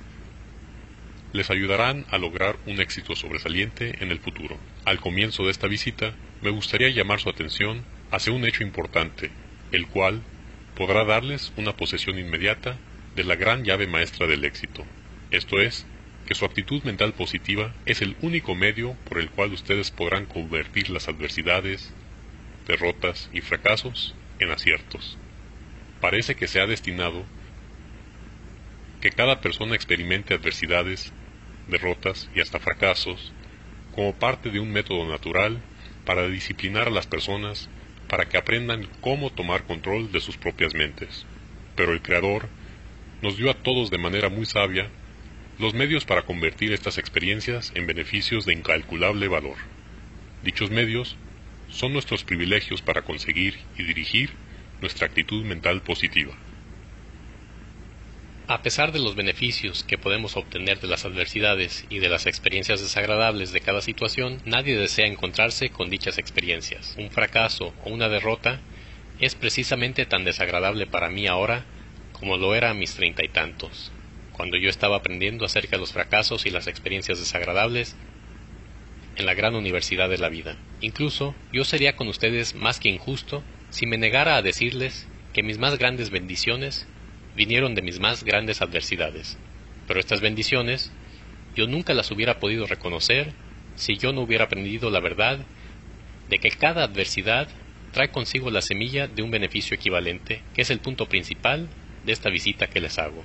les ayudarán a lograr un éxito sobresaliente en el futuro. Al comienzo de esta visita, me gustaría llamar su atención hacia un hecho importante, el cual podrá darles una posesión inmediata de la gran llave maestra del éxito, esto es, que su actitud mental positiva es el único medio por el cual ustedes podrán convertir las adversidades, derrotas y fracasos en aciertos. Parece que se ha destinado que cada persona experimente adversidades, derrotas y hasta fracasos como parte de un método natural para disciplinar a las personas para que aprendan cómo tomar control de sus propias mentes. Pero el Creador nos dio a todos de manera muy sabia los medios para convertir estas experiencias en beneficios de incalculable valor. Dichos medios son nuestros privilegios para conseguir y dirigir nuestra actitud mental positiva. A pesar de los beneficios que podemos obtener de las adversidades y de las experiencias desagradables de cada situación, nadie desea encontrarse con dichas experiencias. Un fracaso o una derrota es precisamente tan desagradable para mí ahora como lo era a mis treinta y tantos, cuando yo estaba aprendiendo acerca de los fracasos y las experiencias desagradables en la gran universidad de la vida. Incluso yo sería con ustedes más que injusto si me negara a decirles que mis más grandes bendiciones vinieron de mis más grandes adversidades. Pero estas bendiciones yo nunca las hubiera podido reconocer si yo no hubiera aprendido la verdad de que cada adversidad trae consigo la semilla de un beneficio equivalente, que es el punto principal de esta visita que les hago.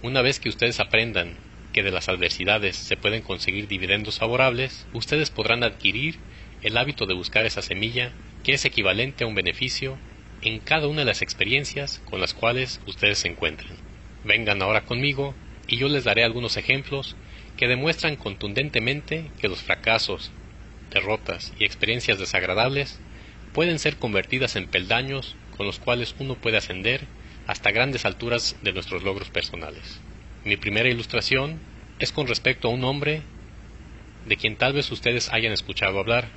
Una vez que ustedes aprendan que de las adversidades se pueden conseguir dividendos favorables, ustedes podrán adquirir el hábito de buscar esa semilla que es equivalente a un beneficio en cada una de las experiencias con las cuales ustedes se encuentren. Vengan ahora conmigo y yo les daré algunos ejemplos que demuestran contundentemente que los fracasos, derrotas y experiencias desagradables pueden ser convertidas en peldaños con los cuales uno puede ascender hasta grandes alturas de nuestros logros personales. Mi primera ilustración es con respecto a un hombre de quien tal vez ustedes hayan escuchado hablar,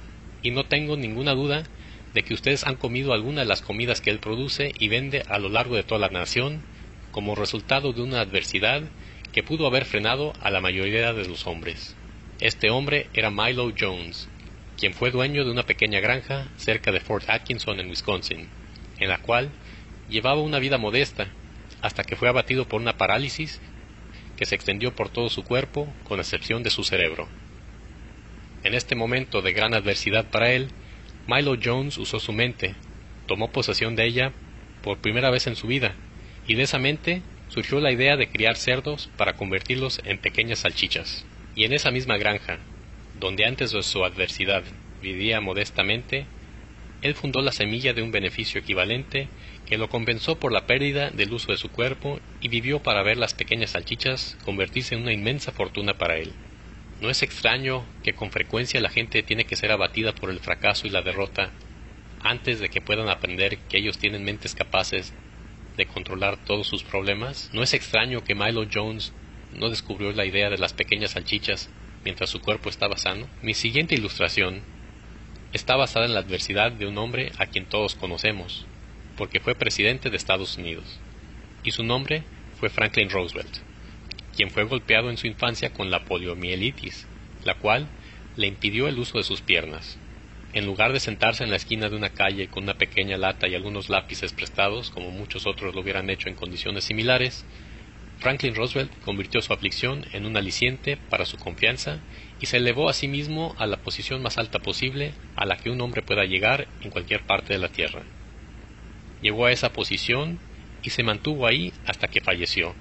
y no tengo ninguna duda de que ustedes han comido alguna de las comidas que él produce y vende a lo largo de toda la nación como resultado de una adversidad que pudo haber frenado a la mayoría de los hombres. Este hombre era Milo Jones, quien fue dueño de una pequeña granja cerca de Fort Atkinson en Wisconsin, en la cual llevaba una vida modesta hasta que fue abatido por una parálisis que se extendió por todo su cuerpo con excepción de su cerebro. En este momento de gran adversidad para él, Milo Jones usó su mente, tomó posesión de ella por primera vez en su vida, y de esa mente surgió la idea de criar cerdos para convertirlos en pequeñas salchichas. Y en esa misma granja, donde antes de su adversidad vivía modestamente, él fundó la semilla de un beneficio equivalente que lo compensó por la pérdida del uso de su cuerpo y vivió para ver las pequeñas salchichas convertirse en una inmensa fortuna para él. No es extraño que con frecuencia la gente tiene que ser abatida por el fracaso y la derrota antes de que puedan aprender que ellos tienen mentes capaces de controlar todos sus problemas. No es extraño que Milo Jones no descubrió la idea de las pequeñas salchichas mientras su cuerpo estaba sano. Mi siguiente ilustración está basada en la adversidad de un hombre a quien todos conocemos, porque fue presidente de Estados Unidos, y su nombre fue Franklin Roosevelt quien fue golpeado en su infancia con la poliomielitis, la cual le impidió el uso de sus piernas. En lugar de sentarse en la esquina de una calle con una pequeña lata y algunos lápices prestados, como muchos otros lo hubieran hecho en condiciones similares, Franklin Roosevelt convirtió su aflicción en un aliciente para su confianza y se elevó a sí mismo a la posición más alta posible a la que un hombre pueda llegar en cualquier parte de la Tierra. Llegó a esa posición y se mantuvo ahí hasta que falleció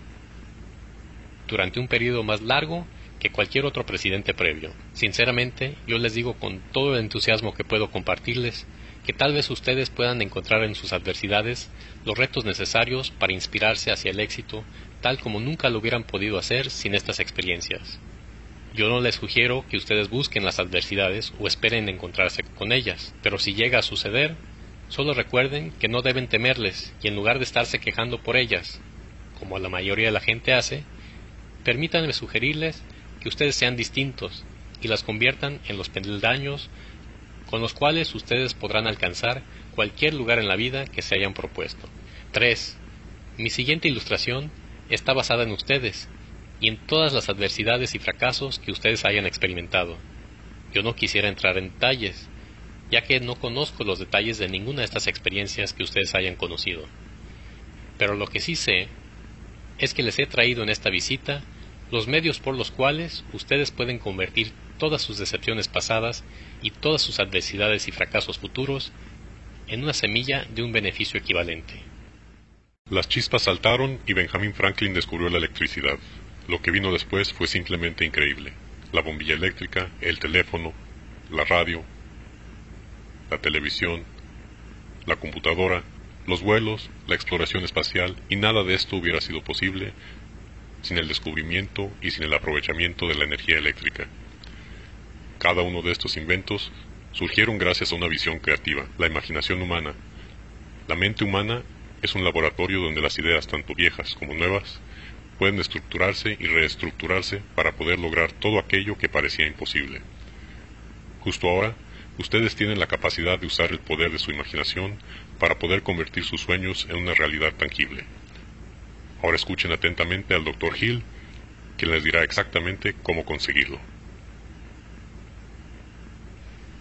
durante un periodo más largo que cualquier otro presidente previo. Sinceramente, yo les digo con todo el entusiasmo que puedo compartirles que tal vez ustedes puedan encontrar en sus adversidades los retos necesarios para inspirarse hacia el éxito tal como nunca lo hubieran podido hacer sin estas experiencias. Yo no les sugiero que ustedes busquen las adversidades o esperen encontrarse con ellas, pero si llega a suceder, solo recuerden que no deben temerles y en lugar de estarse quejando por ellas, como la mayoría de la gente hace, Permítanme sugerirles que ustedes sean distintos y las conviertan en los peldaños con los cuales ustedes podrán alcanzar cualquier lugar en la vida que se hayan propuesto. 3. Mi siguiente ilustración está basada en ustedes y en todas las adversidades y fracasos que ustedes hayan experimentado. Yo no quisiera entrar en detalles, ya que no conozco los detalles de ninguna de estas experiencias que ustedes hayan conocido. Pero lo que sí sé es que les he traído en esta visita los medios por los cuales ustedes pueden convertir todas sus decepciones pasadas y todas sus adversidades y fracasos futuros en una semilla de un beneficio equivalente. Las chispas saltaron y Benjamin Franklin descubrió la electricidad. Lo que vino después fue simplemente increíble. La bombilla eléctrica, el teléfono, la radio, la televisión, la computadora, los vuelos, la exploración espacial, y nada de esto hubiera sido posible sin el descubrimiento y sin el aprovechamiento de la energía eléctrica. Cada uno de estos inventos surgieron gracias a una visión creativa, la imaginación humana. La mente humana es un laboratorio donde las ideas, tanto viejas como nuevas, pueden estructurarse y reestructurarse para poder lograr todo aquello que parecía imposible. Justo ahora, ustedes tienen la capacidad de usar el poder de su imaginación para poder convertir sus sueños en una realidad tangible. Ahora escuchen atentamente al Dr. Hill, quien les dirá exactamente cómo conseguirlo.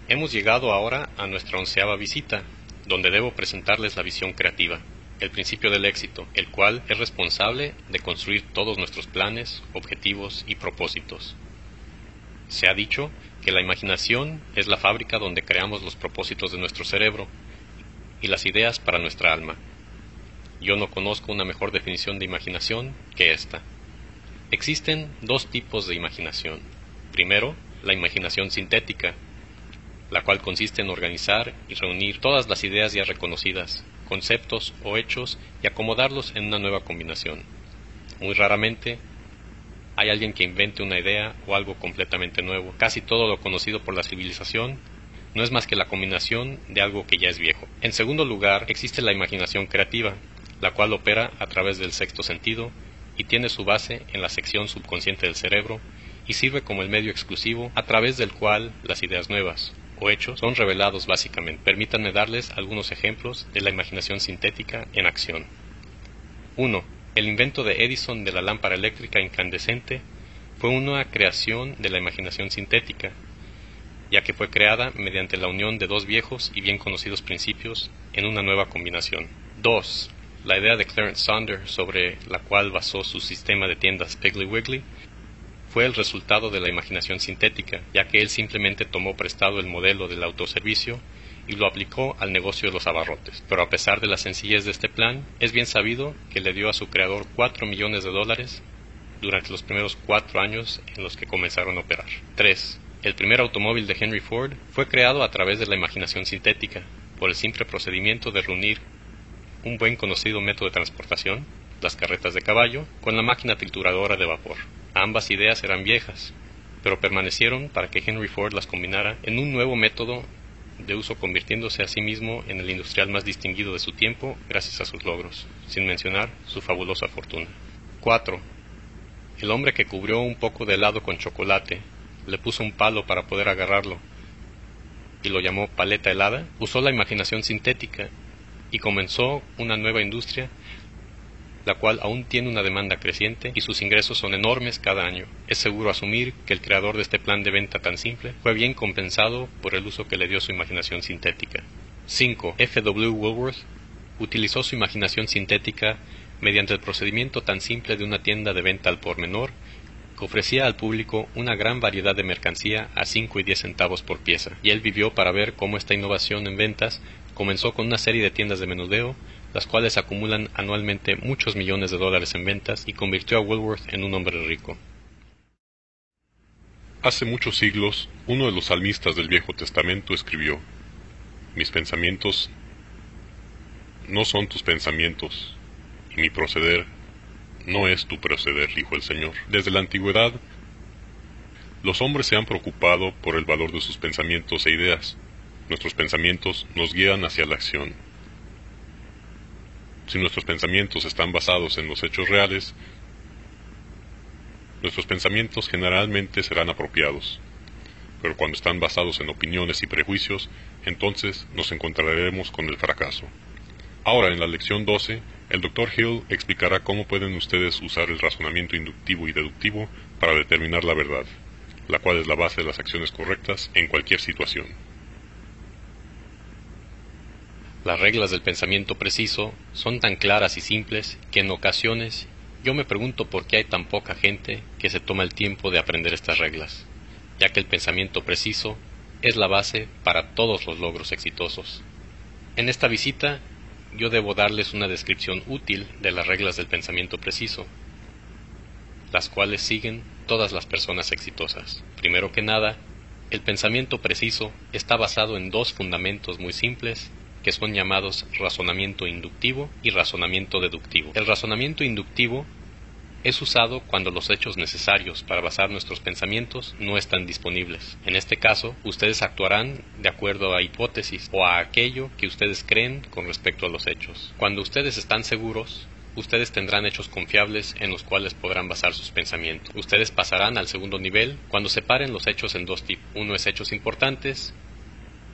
Hemos llegado ahora a nuestra onceava visita, donde debo presentarles la visión creativa, el principio del éxito, el cual es responsable de construir todos nuestros planes, objetivos y propósitos. Se ha dicho que la imaginación es la fábrica donde creamos los propósitos de nuestro cerebro y las ideas para nuestra alma. Yo no conozco una mejor definición de imaginación que esta. Existen dos tipos de imaginación. Primero, la imaginación sintética, la cual consiste en organizar y reunir todas las ideas ya reconocidas, conceptos o hechos y acomodarlos en una nueva combinación. Muy raramente hay alguien que invente una idea o algo completamente nuevo. Casi todo lo conocido por la civilización no es más que la combinación de algo que ya es viejo. En segundo lugar, existe la imaginación creativa, la cual opera a través del sexto sentido y tiene su base en la sección subconsciente del cerebro y sirve como el medio exclusivo a través del cual las ideas nuevas o hechos son revelados básicamente. Permítanme darles algunos ejemplos de la imaginación sintética en acción. 1. El invento de Edison de la lámpara eléctrica incandescente fue una creación de la imaginación sintética, ya que fue creada mediante la unión de dos viejos y bien conocidos principios en una nueva combinación. 2. La idea de Clarence Saunders sobre la cual basó su sistema de tiendas Piggly Wiggly fue el resultado de la imaginación sintética, ya que él simplemente tomó prestado el modelo del autoservicio y lo aplicó al negocio de los abarrotes. Pero a pesar de la sencillez de este plan, es bien sabido que le dio a su creador 4 millones de dólares durante los primeros cuatro años en los que comenzaron a operar. 3. El primer automóvil de Henry Ford fue creado a través de la imaginación sintética, por el simple procedimiento de reunir un buen conocido método de transportación, las carretas de caballo, con la máquina trituradora de vapor. Ambas ideas eran viejas, pero permanecieron para que Henry Ford las combinara en un nuevo método de uso convirtiéndose a sí mismo en el industrial más distinguido de su tiempo gracias a sus logros, sin mencionar su fabulosa fortuna. 4. El hombre que cubrió un poco de helado con chocolate le puso un palo para poder agarrarlo y lo llamó paleta helada, usó la imaginación sintética y comenzó una nueva industria la cual aún tiene una demanda creciente y sus ingresos son enormes cada año. Es seguro asumir que el creador de este plan de venta tan simple fue bien compensado por el uso que le dio su imaginación sintética. 5. F. W. Woolworth utilizó su imaginación sintética mediante el procedimiento tan simple de una tienda de venta al por menor ofrecía al público una gran variedad de mercancía a 5 y 10 centavos por pieza, y él vivió para ver cómo esta innovación en ventas comenzó con una serie de tiendas de menudeo, las cuales acumulan anualmente muchos millones de dólares en ventas y convirtió a Woolworth en un hombre rico. Hace muchos siglos, uno de los salmistas del Viejo Testamento escribió, Mis pensamientos no son tus pensamientos, y mi proceder no es tu proceder, dijo el Señor. Desde la antigüedad, los hombres se han preocupado por el valor de sus pensamientos e ideas. Nuestros pensamientos nos guían hacia la acción. Si nuestros pensamientos están basados en los hechos reales, nuestros pensamientos generalmente serán apropiados. Pero cuando están basados en opiniones y prejuicios, entonces nos encontraremos con el fracaso. Ahora, en la lección 12, el Dr. Hill explicará cómo pueden ustedes usar el razonamiento inductivo y deductivo para determinar la verdad, la cual es la base de las acciones correctas en cualquier situación. Las reglas del pensamiento preciso son tan claras y simples que en ocasiones yo me pregunto por qué hay tan poca gente que se toma el tiempo de aprender estas reglas, ya que el pensamiento preciso es la base para todos los logros exitosos. En esta visita yo debo darles una descripción útil de las reglas del pensamiento preciso, las cuales siguen todas las personas exitosas. Primero que nada, el pensamiento preciso está basado en dos fundamentos muy simples que son llamados razonamiento inductivo y razonamiento deductivo. El razonamiento inductivo es usado cuando los hechos necesarios para basar nuestros pensamientos no están disponibles. En este caso, ustedes actuarán de acuerdo a hipótesis o a aquello que ustedes creen con respecto a los hechos. Cuando ustedes están seguros, ustedes tendrán hechos confiables en los cuales podrán basar sus pensamientos. Ustedes pasarán al segundo nivel cuando separen los hechos en dos tipos. Uno es hechos importantes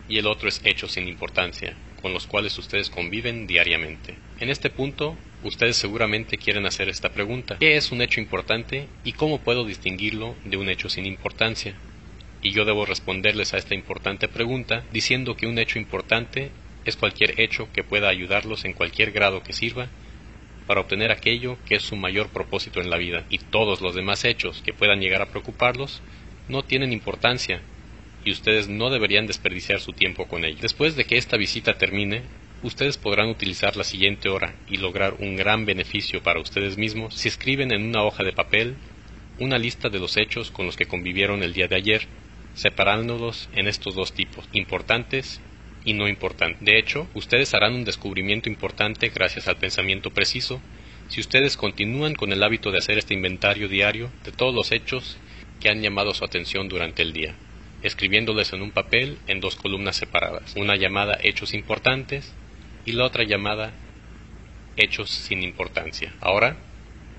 y el otro es hechos sin importancia, con los cuales ustedes conviven diariamente. En este punto, Ustedes seguramente quieren hacer esta pregunta. ¿Qué es un hecho importante y cómo puedo distinguirlo de un hecho sin importancia? Y yo debo responderles a esta importante pregunta diciendo que un hecho importante es cualquier hecho que pueda ayudarlos en cualquier grado que sirva para obtener aquello que es su mayor propósito en la vida. Y todos los demás hechos que puedan llegar a preocuparlos no tienen importancia y ustedes no deberían desperdiciar su tiempo con ellos. Después de que esta visita termine, ustedes podrán utilizar la siguiente hora y lograr un gran beneficio para ustedes mismos si escriben en una hoja de papel una lista de los hechos con los que convivieron el día de ayer separándolos en estos dos tipos, importantes y no importantes. De hecho, ustedes harán un descubrimiento importante gracias al pensamiento preciso si ustedes continúan con el hábito de hacer este inventario diario de todos los hechos que han llamado su atención durante el día, escribiéndoles en un papel en dos columnas separadas, una llamada hechos importantes y la otra llamada hechos sin importancia. Ahora,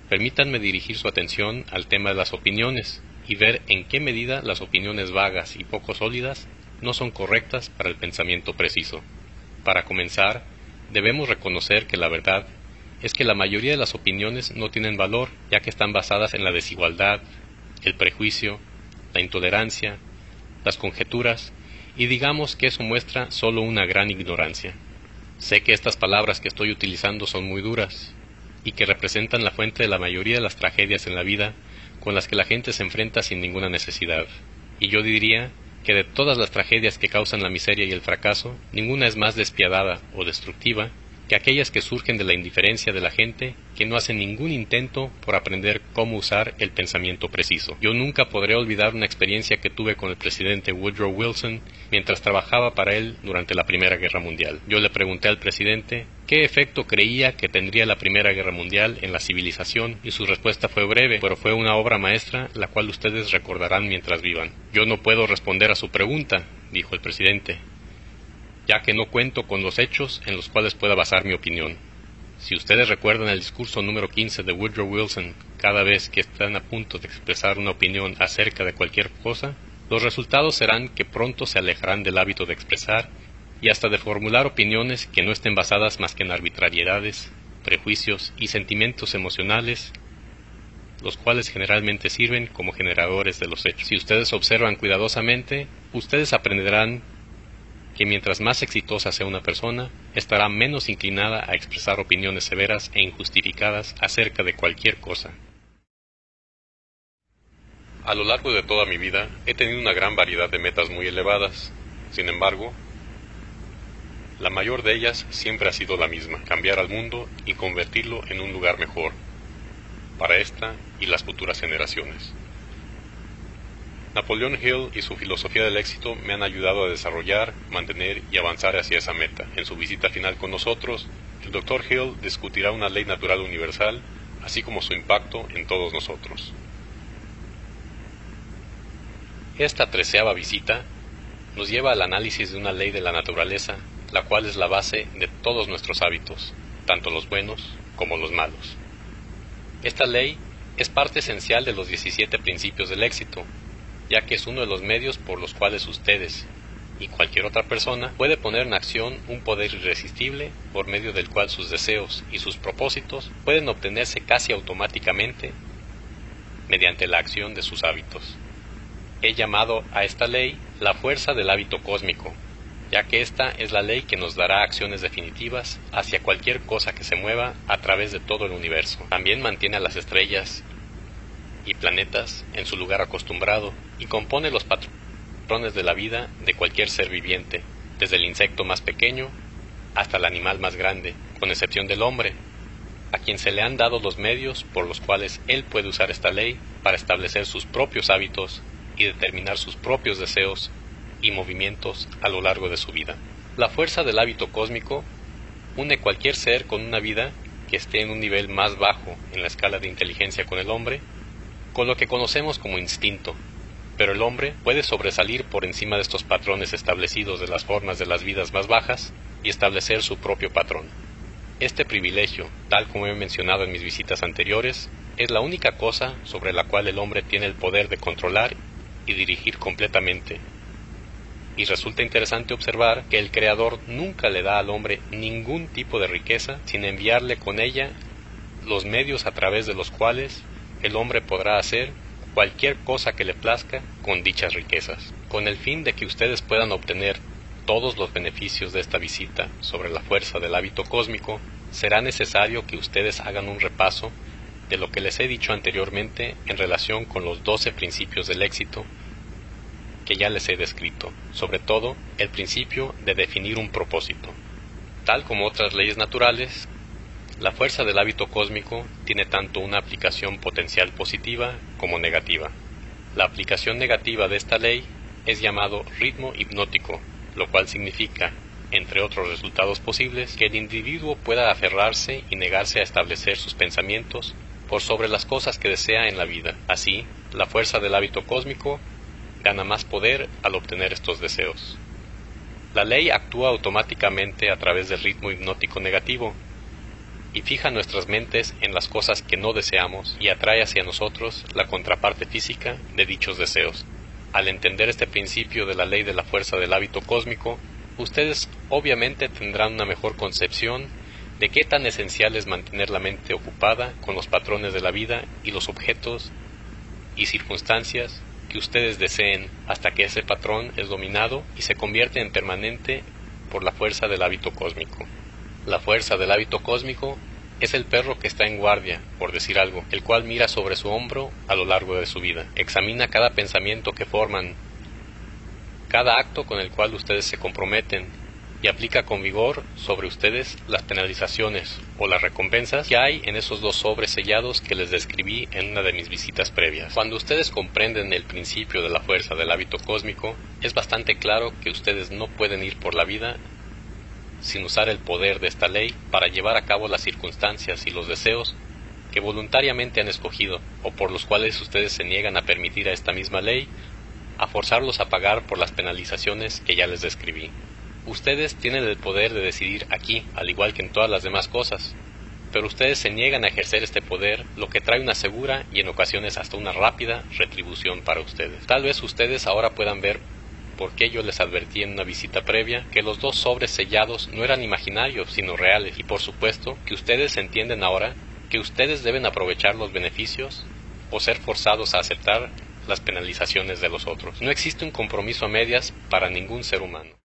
permítanme dirigir su atención al tema de las opiniones y ver en qué medida las opiniones vagas y poco sólidas no son correctas para el pensamiento preciso. Para comenzar, debemos reconocer que la verdad es que la mayoría de las opiniones no tienen valor, ya que están basadas en la desigualdad, el prejuicio, la intolerancia, conjeturas, y digamos que eso muestra solo una gran ignorancia. Sé que estas palabras que estoy utilizando son muy duras, y que representan la fuente de la mayoría de las tragedias en la vida con las que la gente se enfrenta sin ninguna necesidad. Y yo diría que de todas las tragedias que causan la miseria y el fracaso, ninguna es más despiadada o destructiva que aquellas que surgen de la indiferencia de la gente que no hacen ningún intento por aprender cómo usar el pensamiento preciso. Yo nunca podré olvidar una experiencia que tuve con el presidente Woodrow Wilson mientras trabajaba para él durante la Primera Guerra Mundial. Yo le pregunté al presidente qué efecto creía que tendría la Primera Guerra Mundial en la civilización y su respuesta fue breve, pero fue una obra maestra la cual ustedes recordarán mientras vivan. Yo no puedo responder a su pregunta, dijo el presidente, ya que no cuento con los hechos en los cuales pueda basar mi opinión. Si ustedes recuerdan el discurso número 15 de Woodrow Wilson, cada vez que están a punto de expresar una opinión acerca de cualquier cosa, los resultados serán que pronto se alejarán del hábito de expresar y hasta de formular opiniones que no estén basadas más que en arbitrariedades, prejuicios y sentimientos emocionales, los cuales generalmente sirven como generadores de los hechos. Si ustedes observan cuidadosamente, ustedes aprenderán que mientras más exitosa sea una persona, estará menos inclinada a expresar opiniones severas e injustificadas acerca de cualquier cosa. A lo largo de toda mi vida he tenido una gran variedad de metas muy elevadas. Sin embargo, la mayor de ellas siempre ha sido la misma, cambiar al mundo y convertirlo en un lugar mejor para esta y las futuras generaciones. Napoleón Hill y su filosofía del éxito me han ayudado a desarrollar, mantener y avanzar hacia esa meta. En su visita final con nosotros, el Dr. Hill discutirá una ley natural universal, así como su impacto en todos nosotros. Esta treceava visita nos lleva al análisis de una ley de la naturaleza, la cual es la base de todos nuestros hábitos, tanto los buenos como los malos. Esta ley es parte esencial de los 17 principios del éxito, ya que es uno de los medios por los cuales ustedes y cualquier otra persona puede poner en acción un poder irresistible por medio del cual sus deseos y sus propósitos pueden obtenerse casi automáticamente mediante la acción de sus hábitos. He llamado a esta ley la fuerza del hábito cósmico, ya que esta es la ley que nos dará acciones definitivas hacia cualquier cosa que se mueva a través de todo el universo. También mantiene a las estrellas y planetas en su lugar acostumbrado y compone los patrones de la vida de cualquier ser viviente, desde el insecto más pequeño hasta el animal más grande, con excepción del hombre, a quien se le han dado los medios por los cuales él puede usar esta ley para establecer sus propios hábitos y determinar sus propios deseos y movimientos a lo largo de su vida. La fuerza del hábito cósmico une cualquier ser con una vida que esté en un nivel más bajo en la escala de inteligencia con el hombre con lo que conocemos como instinto, pero el hombre puede sobresalir por encima de estos patrones establecidos de las formas de las vidas más bajas y establecer su propio patrón. Este privilegio, tal como he mencionado en mis visitas anteriores, es la única cosa sobre la cual el hombre tiene el poder de controlar y dirigir completamente. Y resulta interesante observar que el Creador nunca le da al hombre ningún tipo de riqueza sin enviarle con ella los medios a través de los cuales el hombre podrá hacer cualquier cosa que le plazca con dichas riquezas, con el fin de que ustedes puedan obtener todos los beneficios de esta visita sobre la fuerza del hábito cósmico, será necesario que ustedes hagan un repaso de lo que les he dicho anteriormente en relación con los doce principios del éxito que ya les he descrito, sobre todo el principio de definir un propósito. Tal como otras leyes naturales, la fuerza del hábito cósmico tiene tanto una aplicación potencial positiva como negativa. La aplicación negativa de esta ley es llamado ritmo hipnótico, lo cual significa, entre otros resultados posibles, que el individuo pueda aferrarse y negarse a establecer sus pensamientos por sobre las cosas que desea en la vida. Así, la fuerza del hábito cósmico gana más poder al obtener estos deseos. La ley actúa automáticamente a través del ritmo hipnótico negativo y fija nuestras mentes en las cosas que no deseamos y atrae hacia nosotros la contraparte física de dichos deseos. Al entender este principio de la ley de la fuerza del hábito cósmico, ustedes obviamente tendrán una mejor concepción de qué tan esencial es mantener la mente ocupada con los patrones de la vida y los objetos y circunstancias que ustedes deseen hasta que ese patrón es dominado y se convierte en permanente por la fuerza del hábito cósmico. La fuerza del hábito cósmico es el perro que está en guardia, por decir algo, el cual mira sobre su hombro a lo largo de su vida, examina cada pensamiento que forman, cada acto con el cual ustedes se comprometen y aplica con vigor sobre ustedes las penalizaciones o las recompensas que hay en esos dos sobres sellados que les describí en una de mis visitas previas. Cuando ustedes comprenden el principio de la fuerza del hábito cósmico, es bastante claro que ustedes no pueden ir por la vida sin usar el poder de esta ley para llevar a cabo las circunstancias y los deseos que voluntariamente han escogido o por los cuales ustedes se niegan a permitir a esta misma ley a forzarlos a pagar por las penalizaciones que ya les describí. Ustedes tienen el poder de decidir aquí, al igual que en todas las demás cosas, pero ustedes se niegan a ejercer este poder, lo que trae una segura y en ocasiones hasta una rápida retribución para ustedes. Tal vez ustedes ahora puedan ver por qué yo les advertí en una visita previa que los dos sobres sellados no eran imaginarios, sino reales, y por supuesto que ustedes entienden ahora que ustedes deben aprovechar los beneficios o ser forzados a aceptar las penalizaciones de los otros. No existe un compromiso a medias para ningún ser humano.